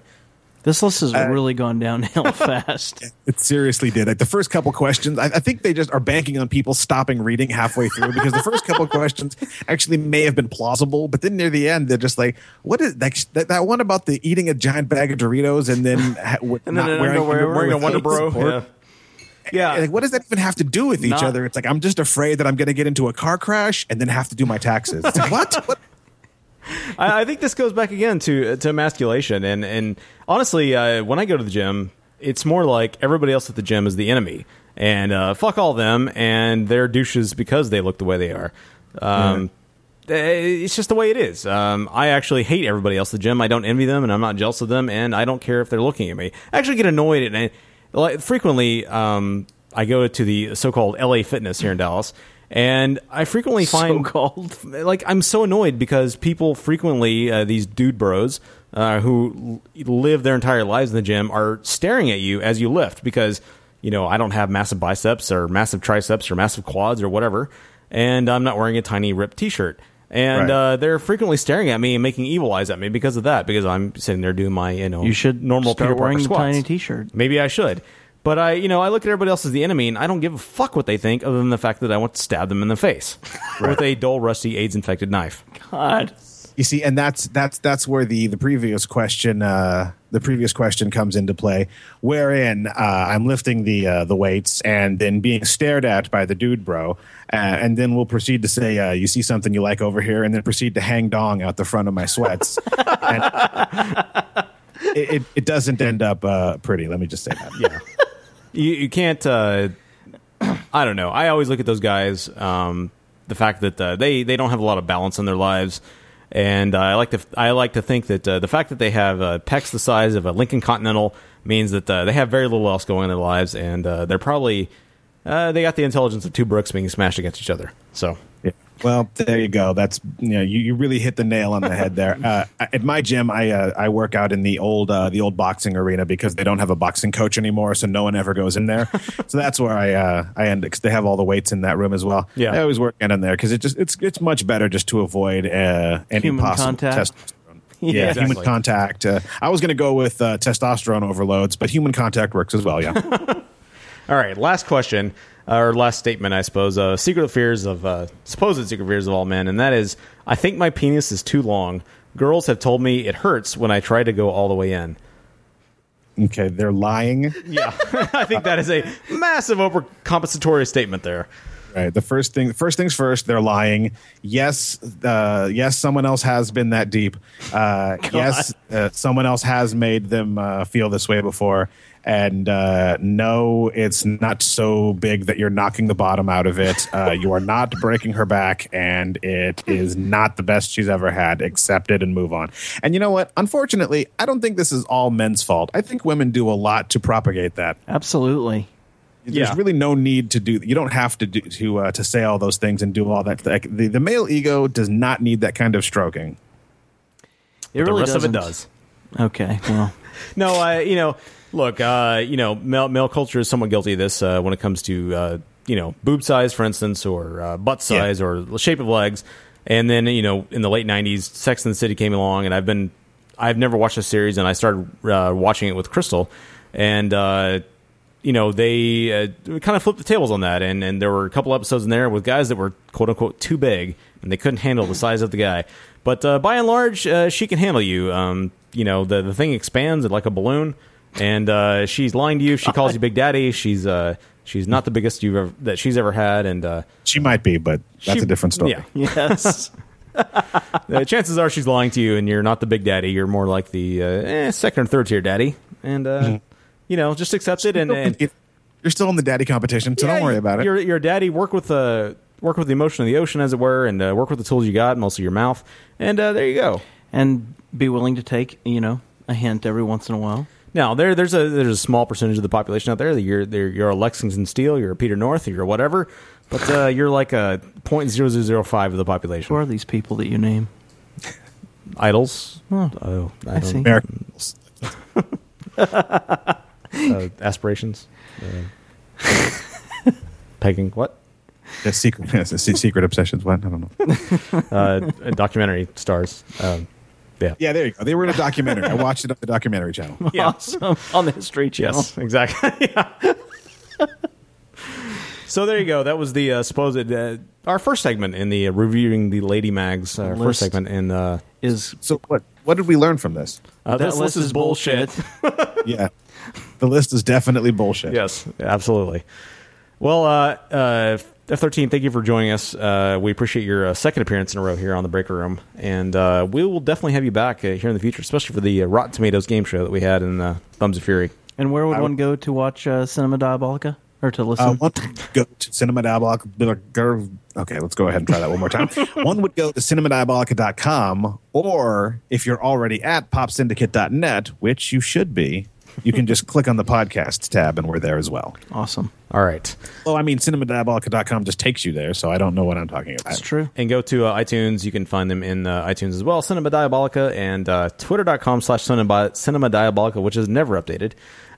Speaker 10: This list has
Speaker 11: Uh,
Speaker 10: really gone downhill fast.
Speaker 11: It seriously did. Like the first couple questions, I, I think they just are banking on people stopping reading halfway through because the first couple questions actually may have been plausible, but then near the end, they're just like, "What is like, that? That one about the eating a giant bag of Doritos and then ha-
Speaker 10: And then
Speaker 11: not
Speaker 10: an
Speaker 11: wearing,
Speaker 10: underwear
Speaker 11: underwear
Speaker 9: Wearing a
Speaker 11: with
Speaker 9: Wonder Bro. Yeah. Yeah.
Speaker 11: Like, what does that even have to do with each
Speaker 9: Not-
Speaker 11: other? It's like I'm just afraid that I'm going to get into a car crash and then have to do my taxes. Like, what? what?
Speaker 9: I, I think this goes back again to to emasculation, and and honestly, uh, when I go to the gym, it's more like everybody else at the gym is the enemy, and uh, fuck all them, and they're douches because they look the way they are. Um, eh, It's just the way it is. Um, I actually hate everybody else at the gym. I don't envy them, and I'm not jealous of them, and I don't care if they're looking at me. I actually get annoyed, and I, like, frequently um, I go to the so-called LA Fitness here in Dallas, and I frequently find
Speaker 10: So-called.
Speaker 9: like I'm so annoyed because people frequently uh, these dude bros uh, who live their entire lives in the gym are staring at you as you lift because you know I don't have massive biceps or massive triceps or massive quads or whatever, and I'm not wearing a tiny ripped T-shirt. And
Speaker 11: Right.
Speaker 9: uh, they're frequently staring at me and making evil eyes at me because of that. Because I'm sitting there doing my, you know,
Speaker 10: You should
Speaker 9: normal
Speaker 10: start
Speaker 9: Peter
Speaker 10: wearing
Speaker 9: squats.
Speaker 10: tiny T-shirt.
Speaker 9: Maybe I should. But I, you know, I look at everybody else as the enemy, and I don't give a fuck what they think, other than the fact that I want to stab them in the face with a dull, rusty, AIDS-infected knife.
Speaker 10: God.
Speaker 11: You see, and that's that's that's where the the previous question uh, the previous question comes into play, wherein uh, I'm lifting the uh, the weights and then being stared at by the dude bro, uh, and then we'll proceed to say, uh, "You see something you like over here," and then proceed to hang dong out the front of my sweats. and it, it, it doesn't end up uh, pretty. Let me just say that.
Speaker 9: Yeah, you, you can't. Uh, I don't know. I always look at those guys. Um, the fact that uh, they they don't have a lot of balance in their lives, and uh, I like to I like to think that uh, the fact that they have uh, pecs the size of a Lincoln Continental means that uh, they have very little else going in their lives, and uh, they're probably uh, they got the intelligence of two brooks being smashed against each other. So.
Speaker 11: Well, there you go. That's you know you, you really hit the nail on the head there. Uh, at my gym, I uh, I work out in the old uh, the old boxing arena because they don't have a boxing coach anymore, so no one ever goes in there. so that's where I uh, I end because they have all the weights in that room as well.
Speaker 9: Yeah.
Speaker 11: I always work in in there because it just it's it's much better just to avoid uh, any
Speaker 10: Human
Speaker 11: possible
Speaker 10: contact.
Speaker 11: testosterone.
Speaker 10: Yeah,
Speaker 11: Yeah,
Speaker 9: exactly.
Speaker 11: human contact. Uh, I was going to go with uh, testosterone overloads, but human contact works as well. Yeah.
Speaker 9: All right, last question or last statement, I suppose. Uh, secret fears of uh, supposed secret fears of all men, and that is, I think my penis is too long. Girls have told me it hurts when I try to go all the way in.
Speaker 11: okay, they're lying.
Speaker 9: Yeah, I think that is a massive overcompensatory statement there.
Speaker 11: Right. The first thing, first things first. They're lying. Yes, uh, yes. Someone else has been that deep. Uh, yes, uh, someone else has made them uh, feel this way before. And uh, no, it's not so big that you're knocking the bottom out of it. Uh, you are not breaking her back, and it is not the best she's ever had. Accept it and move on. And you know what? Unfortunately, I don't think this is all men's fault. I think women do a lot to propagate that.
Speaker 10: Absolutely.
Speaker 11: There's
Speaker 10: Yeah.
Speaker 11: really no need to do. You don't have to do to uh, to say all those things and do all that. Like, the the male ego does not need that kind of stroking.
Speaker 10: It really
Speaker 9: the rest of it
Speaker 10: doesn't. Okay. Well,
Speaker 9: no, I you know, look, uh, you know, male, male culture is somewhat guilty of this uh, when it comes to uh, you know boob size, for instance, or uh, butt
Speaker 11: Yeah.
Speaker 9: size, or the shape of legs. And then you know, in the late '90s, Sex and the City came along, and I've been, I've never watched the series, and I started uh, watching it with Crystal, and uh, you know, they uh, kind of flipped the tables on that, and and there were a couple episodes in there with guys that were quote unquote too big, and they couldn't handle the size of the guy. But uh, by and large, uh, she can handle you. Um, you know, the the thing expands like a balloon, and uh, she's lying to you. She calls you Big Daddy. She's uh, she's not the biggest you've ever that she's ever had, and uh,
Speaker 11: She might be, but that's
Speaker 9: She-
Speaker 11: a different story.
Speaker 9: yeah.
Speaker 10: yes.
Speaker 9: uh, chances are she's lying to you, and you're not the Big Daddy. You're more like the uh, eh, second or third tier daddy, and uh,
Speaker 11: Mm-hmm.
Speaker 9: You know, just accept it. And, and
Speaker 11: You're still in the daddy competition, so
Speaker 9: Yeah,
Speaker 11: don't worry about it.
Speaker 9: You're, you're a daddy. Work with the work with the emotion of the ocean, as it were, and uh, work with the tools you got, mostly your mouth. And uh, there you go.
Speaker 10: And be willing to take, you know, a hint every once in a while.
Speaker 9: Now there there's a there's a small percentage of the population out there that you're they're, you're a Lexington Steele, you're a Peter North, you're whatever, but uh, you're like a point zero zero zero five of the population.
Speaker 10: Who are these people that you name?
Speaker 9: Idols.
Speaker 10: Oh,
Speaker 9: oh I,
Speaker 10: I see.
Speaker 11: Miracles.
Speaker 9: uh, aspirations. Uh, pegging. What?
Speaker 11: The secret, yes, se- secret obsessions. What? I don't know.
Speaker 9: Uh, documentary stars. Um, yeah.
Speaker 11: Yeah, there you go. They were in a documentary. I watched it on the documentary channel.
Speaker 10: Awesome. On the History Channel.
Speaker 9: Yes, exactly. Yeah. so there you go. That was the uh, supposed uh, our first segment in the uh, reviewing the Lady Mags. Uh,
Speaker 10: List.
Speaker 9: first segment in uh,
Speaker 10: is
Speaker 11: so what? What did we learn from this?
Speaker 9: Uh,
Speaker 10: That
Speaker 9: this
Speaker 10: list
Speaker 9: list is
Speaker 10: is
Speaker 9: bullshit.
Speaker 11: yeah, the list is definitely bullshit.
Speaker 9: yes, absolutely. Well, uh, uh, F13, thank you for joining us. Uh, we appreciate your uh, second appearance in a row here on the Breaker Room, and uh, we will definitely have you back uh, here in the future, especially for the uh, Rotten Tomatoes game show that we had in uh, Thumbs of Fury.
Speaker 10: And where would
Speaker 11: I
Speaker 10: one go to watch uh, Cinema Diabolica or to listen?
Speaker 11: Uh, one would go to Cinema Diabolica. Okay, let's go ahead and try that one more time. one would go to cinemadiabolica.com, or if you're already at popsyndicate.net, which you should be, you can just click on the podcast tab and we're there as well.
Speaker 10: awesome.
Speaker 9: All right.
Speaker 11: Well, I mean, cinemadiabolica.com just takes you there, so I don't know what I'm talking about.
Speaker 10: That's true.
Speaker 9: and go to uh, iTunes. You can find them in uh, iTunes as well. Cinema Diabolica and uh, twitter.com slash Cinema Cinema Diabolica, which is never updated.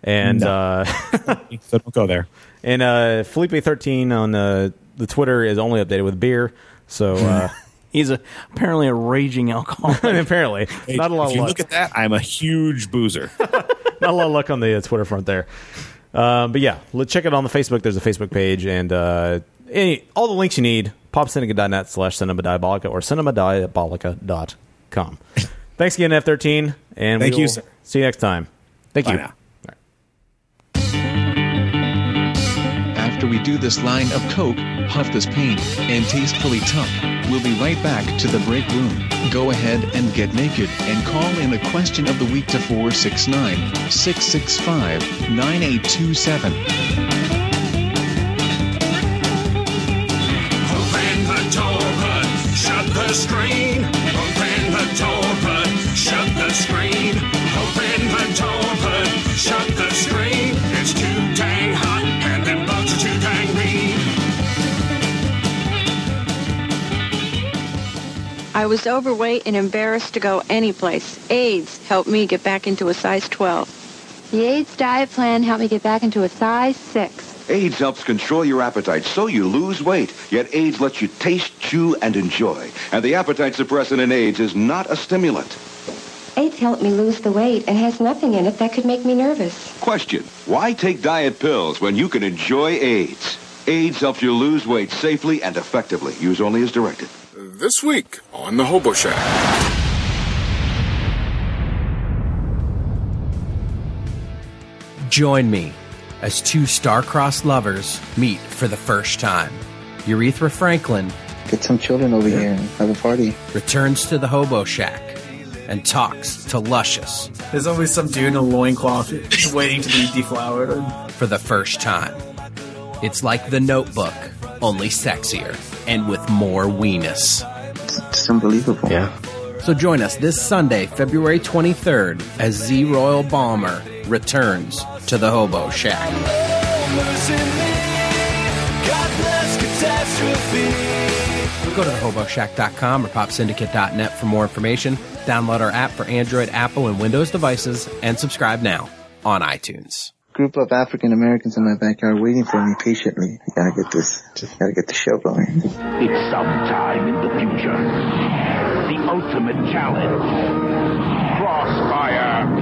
Speaker 9: And
Speaker 11: No.
Speaker 9: uh,
Speaker 11: So don't go there.
Speaker 9: and uh, Felipe13 on uh, the Twitter is only updated with beer. So uh,
Speaker 10: He's a, apparently a raging alcoholic.
Speaker 9: apparently,
Speaker 11: Hey,
Speaker 9: not a lot
Speaker 11: if
Speaker 9: of
Speaker 11: you
Speaker 9: luck.
Speaker 11: look at that, I'm a huge boozer.
Speaker 9: not a lot of luck on the uh, Twitter front there. Um, but yeah, let check it on the Facebook. There's a Facebook page and uh, any all the links you need. popsyndicate.net slash cinema diabolica or cinemadiabolica.com. Thanks again, F13. And
Speaker 11: Thank
Speaker 9: we
Speaker 11: you,
Speaker 9: will
Speaker 11: sir.
Speaker 9: See you next time. Thank
Speaker 11: Bye
Speaker 9: you.
Speaker 11: now.
Speaker 21: After we do this line of coke, puff this paint, and tastefully tuck, we'll be right back to the break room. Go ahead and get naked and call in a question of the week to 469 665 9827.
Speaker 3: Open
Speaker 13: I was overweight and embarrassed to go anyplace. AIDS helped me get back into a size 12.
Speaker 19: The AIDS diet plan helped me get back into a size 6.
Speaker 22: AIDS helps control your appetite so you lose weight. Yet AIDS lets you taste, chew, and enjoy. And the appetite suppressant in AIDS is not a stimulant.
Speaker 19: AIDS helped me lose the weight and has nothing in it that could make me nervous.
Speaker 22: Question, why take diet pills when you can enjoy AIDS? AIDS helps you lose weight safely and effectively. Use only as directed.
Speaker 4: This week on the Hobo Shack.
Speaker 23: Join me as two star-crossed lovers meet for the first time.
Speaker 24: Urethra Franklin
Speaker 25: Get some children over here and have a party.
Speaker 24: returns to the Hobo Shack and talks to Luscious
Speaker 23: There's always some dude in a loincloth waiting to be deflowered.
Speaker 24: for the first time. It's like the notebook, only sexier and with more weenus.
Speaker 25: It's unbelievable.
Speaker 24: Yeah. So join us this Sunday, February 23rd, as Z Royal Bomber returns to the Hobo Shack. Go to thehoboshack.com or popsyndicate.net for more information. Download our app for Android, Apple, and Windows devices, and subscribe now on iTunes.
Speaker 25: Group of African Americans in my backyard waiting for me patiently. I gotta get this, just gotta get the show going.
Speaker 18: It's sometime in the future. The ultimate challenge. Crossfire.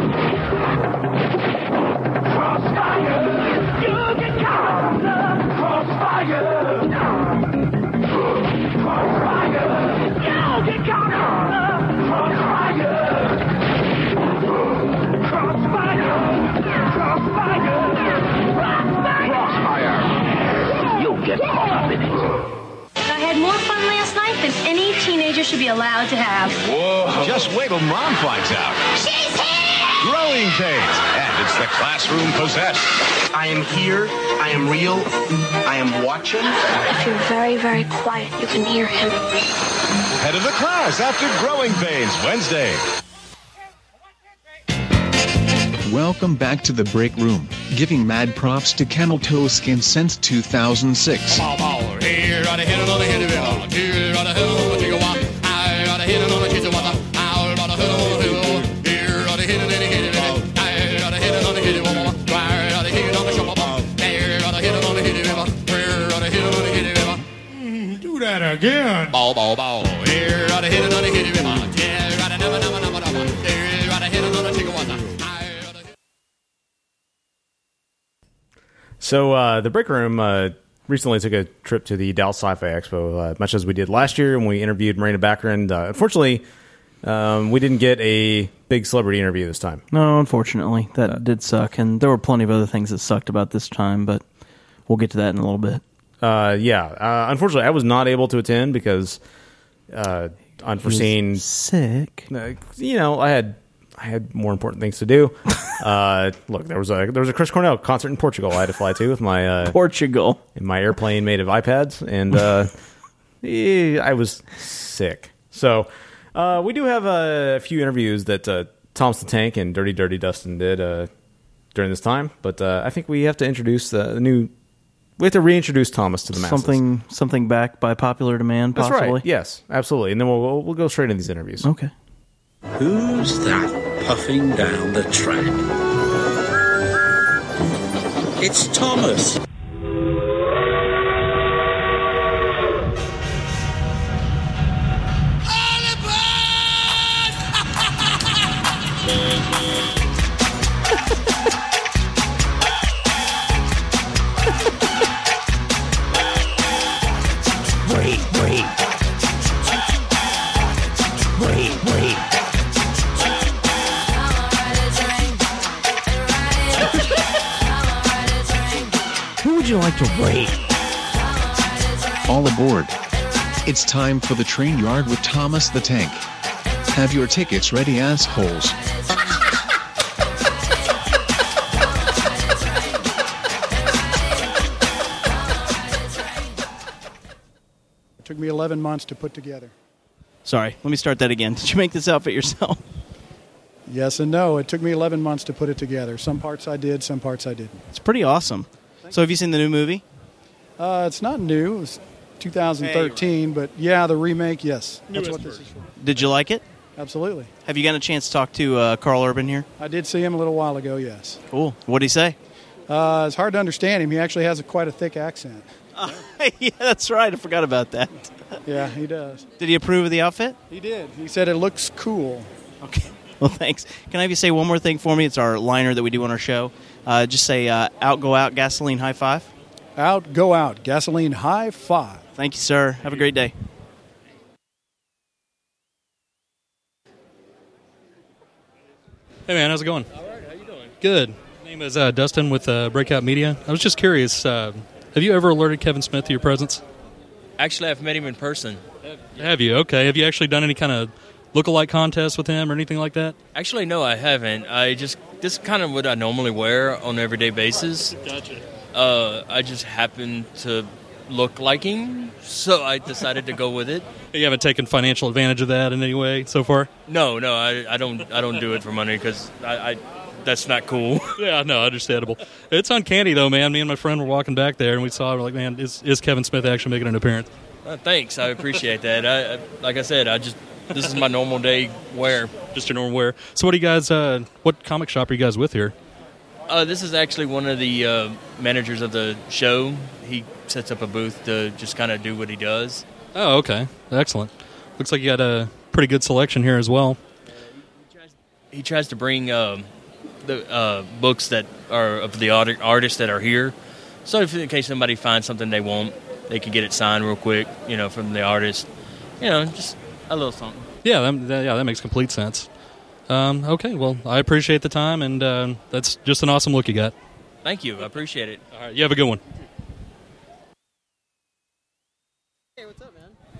Speaker 3: Just wait till mom finds out.
Speaker 26: She's here!
Speaker 3: Growing pains. And it's the classroom possessed.
Speaker 27: I am here. I am real. I am watching.
Speaker 26: If you're very, very quiet, you can hear him.
Speaker 3: Head of the class after growing pains Wednesday.
Speaker 21: Welcome back to the break room, giving mad props to Camel Toe Skin since 2006.
Speaker 3: Again. Ball, ball, ball. Here, right hit another hit it, Yeah, right, never, never, never, never. Here, right hit another chicken water.
Speaker 9: So uh, the break room uh, recently took a trip to the Dallas Sci-Fi Expo, uh, much as we did last year and we interviewed Morena Baccarin. Uh, unfortunately, um, we didn't get a big celebrity interview this time.
Speaker 10: No, unfortunately, that did suck, and there were plenty of other things that sucked about this time, but we'll get to that in a little bit.
Speaker 9: Uh, yeah, uh, unfortunately, I was not able to attend because uh, unforeseen
Speaker 10: sick.
Speaker 9: Uh, you know, I had I had more important things to do. uh, look, there was a there was a Chris Cornell concert in Portugal I had to fly to with my uh,
Speaker 10: Portugal
Speaker 9: in my airplane made of iPads, and uh, eh, I was sick. So uh, we do have a few interviews that uh, Thomas the Tank and Dirty Dirty Dustin did uh, during this time, but uh, I think we have to introduce the new. We have to reintroduce Thomas to the masses.
Speaker 10: Something something back by popular demand,
Speaker 9: That's
Speaker 10: possibly.
Speaker 9: right. Yes, absolutely. And then we'll we'll, we'll go straight into these interviews.
Speaker 10: Okay.
Speaker 28: Who's that puffing down the track? It's Thomas.
Speaker 21: It's time for the train yard with Thomas the Tank. Have your tickets ready, assholes.
Speaker 29: It took me 11 months to put together.
Speaker 10: Sorry, let me start that again. Did you make this outfit yourself?
Speaker 29: Yes and no. It took me 11 months to put it together. Some parts I did, some parts I didn't.
Speaker 10: It's pretty awesome. So, have you seen the new movie?
Speaker 29: Uh, it's not new. It was 2013, but yeah, the remake, yes. That's what this is for.
Speaker 10: Did you like it?
Speaker 29: Absolutely.
Speaker 10: Have you gotten a chance to talk to uh, Karl Urban here?
Speaker 29: I did see him a little while ago, yes.
Speaker 10: Cool. What did he say?
Speaker 29: Uh, it's hard to understand him. He actually has a, quite a thick accent.
Speaker 10: yeah, that's right. I forgot about that.
Speaker 29: Yeah, he does.
Speaker 10: Did he approve of the outfit?
Speaker 29: He did. He said it looks cool.
Speaker 10: Okay. Well, thanks. Can I have you say one more thing for me? It's our liner that we do on our show. Uh, just say uh, out, go out, gasoline, high five.
Speaker 29: Out, go out. Gasoline high five.
Speaker 10: Thank you, sir. Have a great day.
Speaker 30: Hey man, how's it going? All right, how you doing? Good. My name is uh, Dustin with uh, Breakout Media. I was just curious, uh, have you ever alerted Kevin Smith to your presence?
Speaker 31: Actually, I've met him in person.
Speaker 30: Have you? Okay. Have you actually done any kind of look-alike contest with him or anything like that?
Speaker 31: Actually, no, I haven't. I just this is kind of what I normally wear on an everyday basis.
Speaker 30: Gotcha.
Speaker 31: Uh, I just happen to look like him, so I decided to go with it.
Speaker 30: You haven't taken financial advantage of that in any way so far?
Speaker 31: No, no, I, I don't. I don't do it for money because I, I that's not cool.
Speaker 30: yeah, no, understandable. It's uncanny though, man. Me and my friend were walking back there, and we saw. We're like, man, is is Kevin Smith actually making an appearance?
Speaker 31: Uh, thanks, I appreciate that. I, I, like I said, I just this is my normal day wear.
Speaker 30: Just your normal wear. So, what do you guys? Uh, what comic shop are you guys with here?
Speaker 31: Uh, this is actually one of the uh, managers of the show. He sets up a booth to just kind of do what he does.
Speaker 30: Oh, okay, excellent. Looks like you got a pretty good selection here as well.
Speaker 31: He tries to bring um, the uh, books that are of the art- artists that are here. So, if in case somebody finds something they want, they can get it signed real quick. You know, from the artist. You know, just a little something.
Speaker 30: Yeah, that, that- yeah, that makes complete sense. Um, okay, well, I appreciate the time, and uh, that's just an awesome look you got.
Speaker 31: Thank you. I appreciate it.
Speaker 30: All right, you have a good one.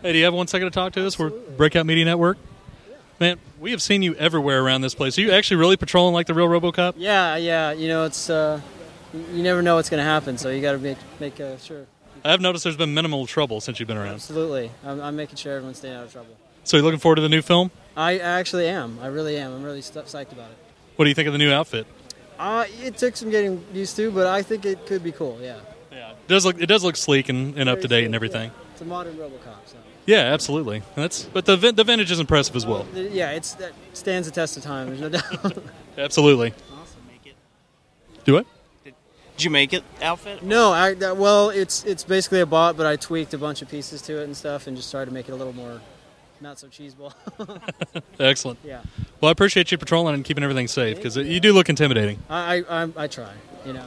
Speaker 30: Hey, do you have one second to talk to us? We're Breakout Media Network. Man, we have seen you everywhere around this place. Are you actually really patrolling like the real RoboCop?
Speaker 32: Yeah, yeah. You know, it's uh, you never know what's going to happen, so you got to make make uh, sure.
Speaker 30: I've noticed there's been minimal trouble since you've been around.
Speaker 32: Absolutely, I'm, I'm making sure everyone's staying out of trouble.
Speaker 30: So you're looking forward to the new film?
Speaker 32: I actually am. I really am. I'm really st- psyched about it.
Speaker 30: What do you think of the new outfit?
Speaker 32: Uh, it took some getting used to, but I think it could be cool. Yeah.
Speaker 30: Yeah. It does look it does look sleek and, and up to date and everything.
Speaker 32: It's a modern RoboCop. So.
Speaker 30: Yeah, absolutely. That's but the vin- the vintage is impressive as well.
Speaker 32: Uh, yeah, it's that stands the test of time. There's no doubt.
Speaker 30: Absolutely. Do it.
Speaker 10: Did you make it outfit?
Speaker 32: No, I, that- well, it's it's basically a bot, but I tweaked a bunch of pieces to it and stuff, and just tried to make it a little more not so cheeseball.
Speaker 30: Excellent.
Speaker 32: Yeah.
Speaker 30: Well, I appreciate you patrolling and keeping everything safe because you do look intimidating.
Speaker 32: I, I I I try, you know.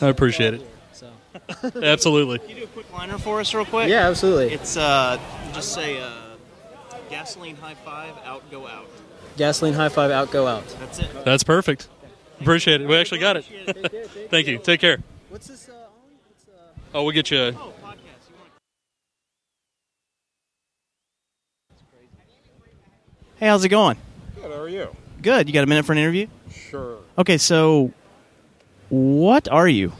Speaker 30: I appreciate it.
Speaker 32: So.
Speaker 30: Absolutely.
Speaker 10: Can you do a quick liner for us, real quick?
Speaker 32: Yeah, absolutely.
Speaker 10: It's uh, just say uh, gasoline high five, out go out.
Speaker 32: Gasoline high five, out go out.
Speaker 10: That's it.
Speaker 30: That's perfect. Appreciate it. We actually got it. Thank you. Take care.
Speaker 32: What's this? Uh,
Speaker 30: Oh, we'll get you.
Speaker 10: Hey, how's it going?
Speaker 33: Good, how are you?
Speaker 10: Good. You got a minute for an interview?
Speaker 33: Sure.
Speaker 10: Okay, so what are you?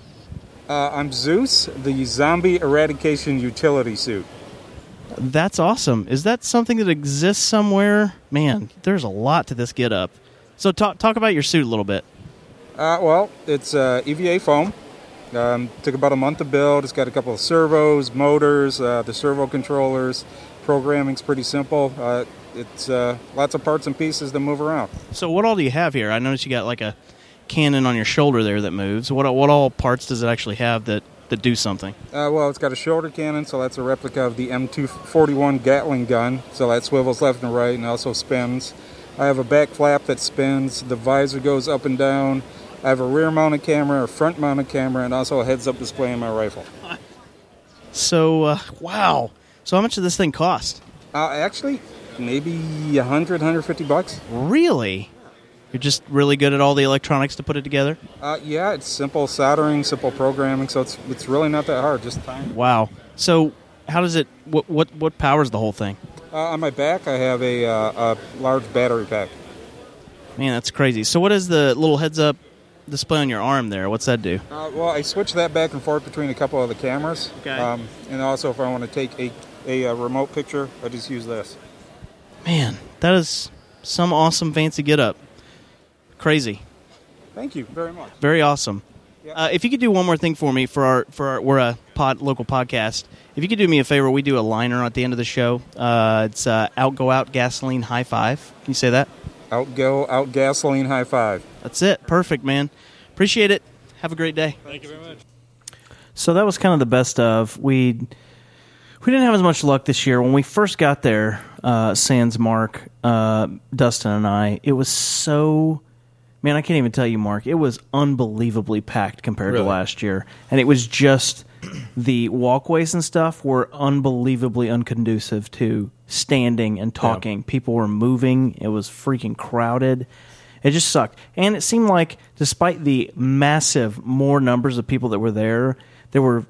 Speaker 33: Uh, I'm Zeus, the zombie eradication utility suit.
Speaker 10: That's awesome. Is that something that exists somewhere? Man, there's a lot to this get up. So talk talk about your suit a little bit.
Speaker 33: Uh, well, it's uh, EVA foam. Um, took about a month to build. It's got a couple of servos, motors, uh, the servo controllers. Programming's pretty simple. Uh, it's uh, lots of parts and pieces to move around.
Speaker 10: So what all do you have here? I noticed you got like a cannon on your shoulder there that moves. What what all parts does it actually have that that do something?
Speaker 33: Uh, well, it's got a shoulder cannon, so that's a replica of the M241 Gatling gun. So that swivels left and right and also spins. I have a back flap that spins. The visor goes up and down. I have a rear mounted camera, a front mounted camera, and also a heads up display in my rifle.
Speaker 10: So uh, wow. So how much did this thing cost?
Speaker 33: Uh, actually, maybe 100, 150 bucks.
Speaker 10: Really? You're just really good at all the electronics to put it together?
Speaker 33: Uh, yeah, it's simple soldering, simple programming, so it's it's really not that hard. Just time.
Speaker 10: Wow. So how does it what what what powers the whole thing?
Speaker 33: Uh, on my back, I have a, uh, a large battery pack.
Speaker 10: Man, that's crazy. So what is the little heads up display on your arm there? What's that do?
Speaker 33: Uh, well, I switch that back and forth between a couple of the cameras.
Speaker 10: Okay.
Speaker 33: Um, and also, if I want to take a, a, uh remote picture, I just use this.
Speaker 10: Man, that is some awesome fancy get up. Crazy.
Speaker 33: Thank you very much.
Speaker 10: Very awesome. Uh, if you could do one more thing for me for our for our, we're a pod local podcast. If you could do me a favor, we do a liner at the end of the show. Uh, it's uh, out go out gasoline high five. Can you say that?
Speaker 33: Out go out gasoline high five.
Speaker 10: That's it. Perfect, man. Appreciate it. Have a great day.
Speaker 30: Thank you very much.
Speaker 10: So that was kind of the best of. We we didn't have as much luck this year when we first got there. Uh, Sans Mark, uh, Dustin, and I. It was so. Man, I can't even tell you, Mark. It was unbelievably packed compared
Speaker 34: Really?
Speaker 10: to last year, and it was just the walkways and stuff were unbelievably unconducive to standing and talking. People were moving. It was freaking crowded. It just sucked. And it seemed like, despite the massive more numbers of people that were there, there were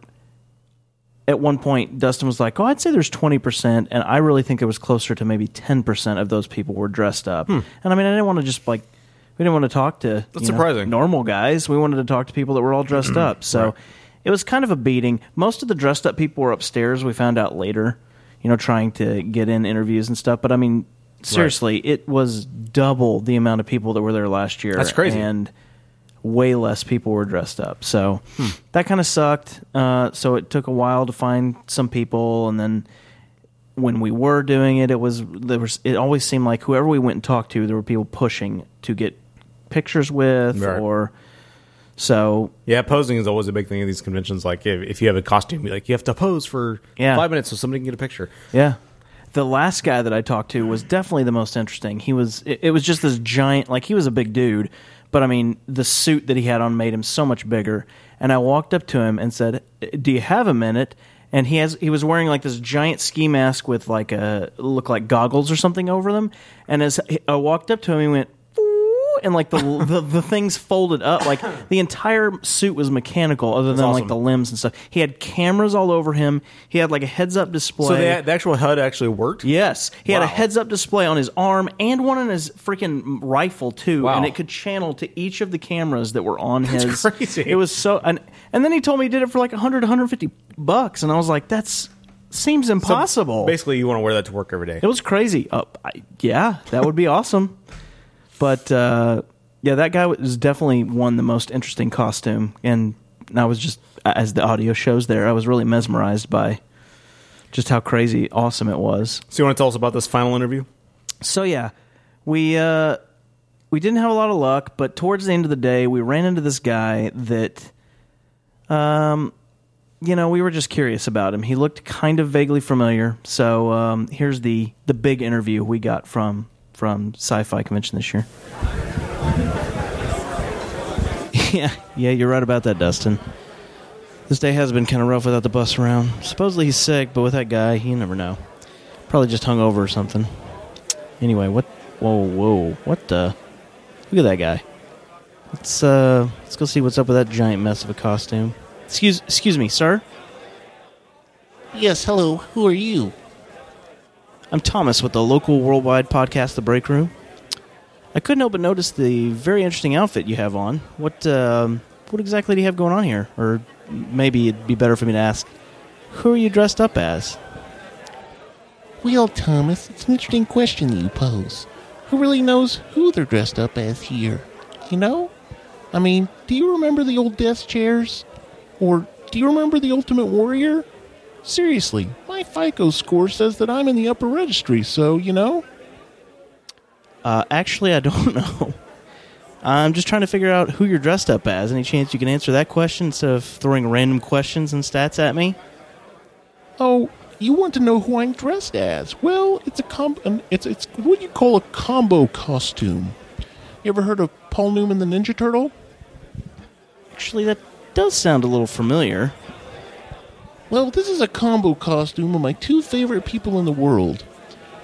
Speaker 10: at one point, Dustin was like, "Oh, I'd say there's 20 percent," and I really think it was closer to maybe 10 percent of those people were dressed up.
Speaker 9: Hmm.
Speaker 10: And I mean, I didn't want to just like we didn't want to talk to
Speaker 9: That's
Speaker 10: you know,
Speaker 9: surprising.
Speaker 10: normal guys. We wanted to talk to people that were all dressed up. So
Speaker 9: Right.
Speaker 10: it was kind of a beating. Most of the dressed up people were upstairs. We found out later, you know, trying to get in interviews and stuff. But I mean, seriously, it was double the amount of people that were there last year.
Speaker 9: That's crazy.
Speaker 10: And way less people were dressed up. So
Speaker 9: Hmm.
Speaker 10: that kind of sucked. Uh, so it took a while to find some people, and then when we were doing it, it was there was it always seemed like whoever we went and talked to, there were people pushing to get pictures with
Speaker 9: Right.
Speaker 10: or so
Speaker 9: Yeah, posing is always a big thing at these conventions. Like if, if you have a costume, like you have to pose for
Speaker 10: Yeah.
Speaker 9: five minutes so somebody can get a picture.
Speaker 10: Yeah. The last guy that I talked to was definitely the most interesting. He was it, it was just this giant like he was a big dude, but I mean the suit that he had on made him so much bigger. And I walked up to him and said, "Do you have a minute?" And he has he was wearing like this giant ski mask with like a look like goggles or something over them. And as I walked up to him, he went and like the, the the things folded up like the entire suit was mechanical other than
Speaker 9: awesome.
Speaker 10: like the limbs and stuff he had cameras all over him he had like a heads up display
Speaker 9: So the, the actual HUD actually worked.
Speaker 10: Yes, he had a heads up display on his arm and one on his freaking rifle too,
Speaker 9: Wow.
Speaker 10: and it could channel to each of the cameras that were on
Speaker 9: That's
Speaker 10: his.
Speaker 9: crazy.
Speaker 10: It was so, and and then he told me he did it for like 100, 150 bucks, and I was like, that's seems impossible.
Speaker 9: basically, you want to wear that to work every day.
Speaker 10: It was crazy. Uh, I, yeah, that would be awesome. But uh, yeah, that guy was definitely won the most interesting costume, and I was just as the audio shows there, I was really mesmerized by just how crazy awesome it was.
Speaker 9: So you want to tell us about this final interview?
Speaker 10: So yeah, we uh, we didn't have a lot of luck, but towards the end of the day, we ran into this guy that, um, you know, we were just curious about him. He looked kind of vaguely familiar. So um, here's the the big interview we got from from Sci-Fi Convention this year. yeah, yeah, you're right about that, Dustin. This day has been kind of rough without the bus around. Supposedly he's sick, but with that guy, you never know. Probably just hung over or something. Anyway, what? Whoa, whoa! What the? Look at that guy. Let's uh, let's go see what's up with that giant mess of a costume. Excuse, excuse me, sir.
Speaker 35: Yes, hello. Who are you?
Speaker 10: I'm Thomas with the local worldwide podcast, The Break Room. I couldn't help but notice the very interesting outfit you have on. What um, what exactly do you have going on here? Or maybe it'd be better for me to ask, who are you dressed up as?
Speaker 35: Well, Thomas, it's an interesting question you pose. Who really knows who they're dressed up as here? You know? I mean, do you remember the old desk chairs? Or do you remember the Ultimate Warrior? Seriously, my FICO score says that I'm in the upper registry, so, you know?
Speaker 10: Uh, actually, I don't know. I'm just trying to figure out who you're dressed up as. Any chance you can answer that question instead of throwing random questions and stats at me?
Speaker 35: Oh, you want to know who I'm dressed as? Well, it's a com- an- it's it's what you call a combo costume. You ever heard of Paul Newman the Ninja Turtle?
Speaker 10: Actually, that does sound a little familiar.
Speaker 35: Well, this is a combo costume of my two favorite people in the world.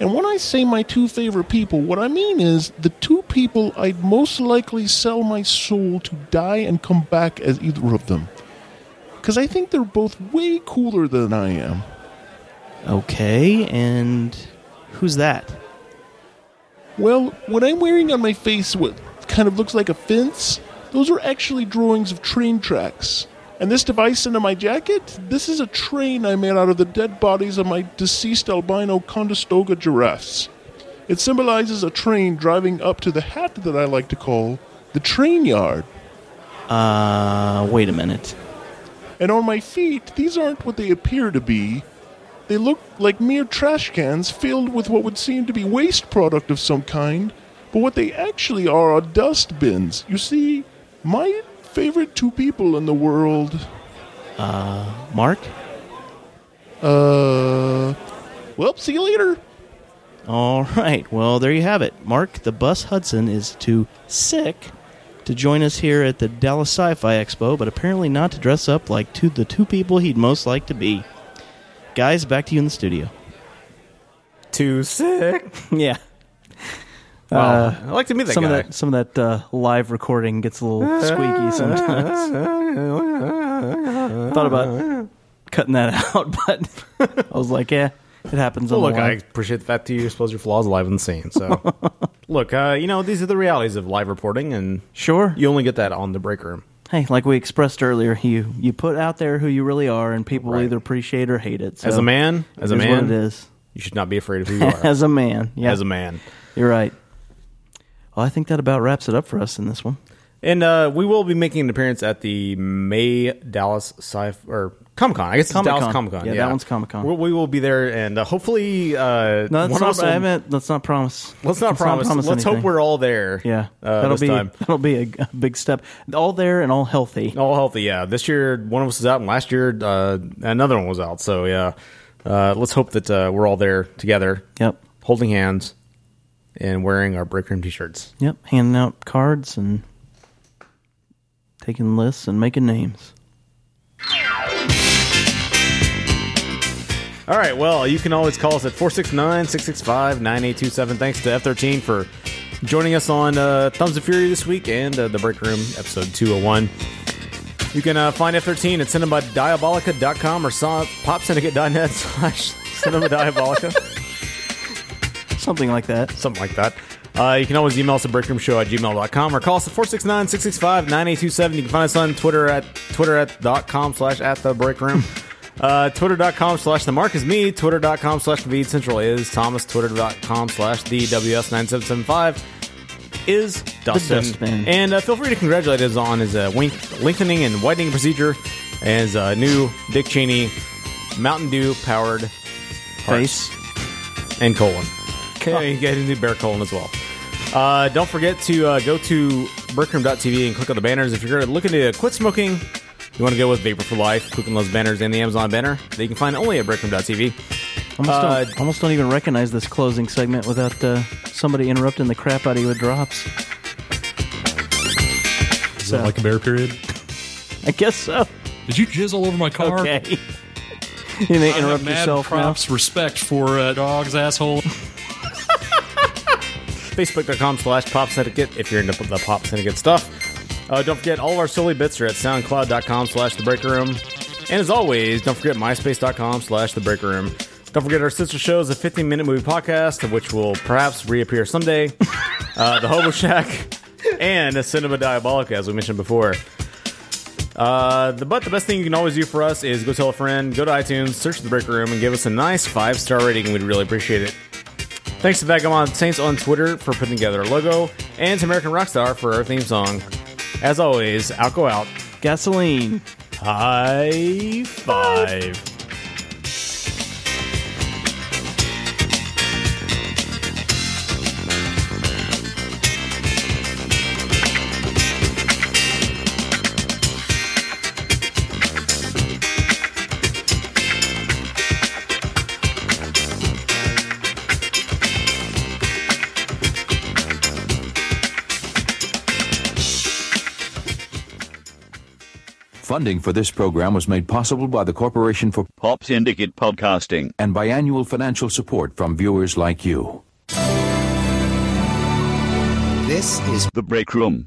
Speaker 35: And when I say my two favorite people, what I mean is the two people I'd most likely sell my soul to die and come back as either of them. Because I think they're both way cooler than I am.
Speaker 10: Okay, and who's that?
Speaker 35: Well, what I'm wearing on my face, what kind of looks like a fence, those are actually drawings of train tracks. And this device under my jacket, this is a train I made out of the dead bodies of my deceased albino Conestoga giraffes. It symbolizes a train driving up to the hat that I like to call the train yard.
Speaker 10: Uh, wait a minute.
Speaker 35: And on my feet, these aren't what they appear to be. They look like mere trash cans filled with what would seem to be waste product of some kind, but what they actually are are dust bins. You see, my favorite two people in the world.
Speaker 10: Uh, Mark?
Speaker 35: Uh. Well, see you later.
Speaker 10: All right. Well, there you have it. Mark, the bus Hudson, is too sick to join us here at the Dallas Sci-Fi Expo, but apparently not to dress up like two, the two people he'd most like to be. Guys, back to you in the studio.
Speaker 9: Too sick.
Speaker 10: yeah.
Speaker 9: Wow. I'd like to meet that
Speaker 10: some
Speaker 9: guy.
Speaker 10: Of that, some of that uh, live recording gets a little squeaky sometimes. Thought about cutting that out, but I was like, yeah, it happens
Speaker 9: Well, look, I appreciate the fact that you expose your flaws live on the scene. So, look, uh, you know, these are the realities of live reporting, and
Speaker 10: sure,
Speaker 9: you only get that on the break room.
Speaker 10: Hey, like we expressed earlier, you you put out there who you really are, and people either appreciate or hate it. So
Speaker 9: as a man, as a
Speaker 10: is
Speaker 9: man,
Speaker 10: what it is.
Speaker 9: You should not be afraid of who you are.
Speaker 10: as a man, yeah,
Speaker 9: As a man.
Speaker 10: you're right. Well, I think that about wraps it up for us in this one.
Speaker 9: And uh, we will be making an appearance at the May Dallas Sci or Comic Con. I guess it's
Speaker 10: Comic-Con.
Speaker 9: Dallas Comic Con.
Speaker 10: Yeah, that one's Comic-Con.
Speaker 9: We, we will be there, and uh, hopefully, uh,
Speaker 10: No,
Speaker 9: one
Speaker 10: that's
Speaker 9: of
Speaker 10: not, I meant, let's not promise.
Speaker 9: Let's not promise. Let's hope we're all there.
Speaker 10: Yeah,
Speaker 9: uh,
Speaker 10: that'll
Speaker 9: this
Speaker 10: be
Speaker 9: time.
Speaker 10: that'll be a, a big step. All there and all healthy.
Speaker 9: All healthy, yeah. This year, one of us is out, and last year, uh, another one was out. So, yeah, uh, let's hope that uh, we're all there together.
Speaker 10: Yep.
Speaker 9: Holding hands and wearing our break room t-shirts.
Speaker 10: Yep, handing out cards and taking lists and making names.
Speaker 9: All right, well, you can always call us at 469 665 9827. Thanks to F13 for joining us on uh, Thumbs of Fury this week and uh, The Break Room, episode 201. You can uh, find F13 at cinemadiabolica.com or saw popsyndicate.net slash cinemadiabolica.
Speaker 10: Something like that.
Speaker 9: Something like that. Uh, you can always email us at breakroomshow at gmail.com or call us at 469 665 9827. You can find us on Twitter at twitter at dot com slash at the break room. Uh, Twitter.com slash the mark is me. Twitter.com slash Naveed Central is Thomas. Twitter.com slash the WS9775 is Dustin. And uh, feel free to congratulate us on his uh, wink, lengthening and widening procedure and his uh, new Dick Cheney Mountain Dew powered
Speaker 10: Face.
Speaker 9: and colon. Okay, you get a new bear colon as well. Uh, don't forget to uh, go to breakroom.tv and click on the banners. If you're looking to quit smoking, you want to go with Vapor for Life, click on those banners and the Amazon banner that you can find only at breakroom.tv.
Speaker 10: Almost,
Speaker 9: Uh,
Speaker 10: don't, almost don't even recognize this closing segment without uh, somebody interrupting the crap out of you with drops.
Speaker 30: Is that like a bear period?
Speaker 10: I guess so.
Speaker 30: Did you jizz all over my car?
Speaker 10: Okay. You may
Speaker 30: I have
Speaker 10: interrupt
Speaker 30: mad
Speaker 10: yourself now.
Speaker 30: props, respect for uh, dog's asshole.
Speaker 9: Facebook.com slash Pop Syndicate if you're into the Pop Syndicate stuff. Uh, don't forget, all of our silly bits are at soundcloud.com slash the breaker room. And as always, don't forget myspace.com slash the breaker room. Don't forget our sister show is a 15 minute movie podcast, which will perhaps reappear someday. uh, the Hobo Shack and a Cinema Diabolica, as we mentioned before. Uh, the, but the best thing you can always do for us is go tell a friend, go to iTunes, search the break room, and give us a nice five star rating. We'd really appreciate it. Thanks to Vagabond Saints on Twitter for putting together our logo, and to American Rockstar for our theme song. As always, out go out.
Speaker 10: Gasoline.
Speaker 9: High five.
Speaker 36: Funding for this program was made possible by the Corporation for Pop Syndicate Podcasting and by annual financial support from viewers like you.
Speaker 34: This is
Speaker 36: The Break Room.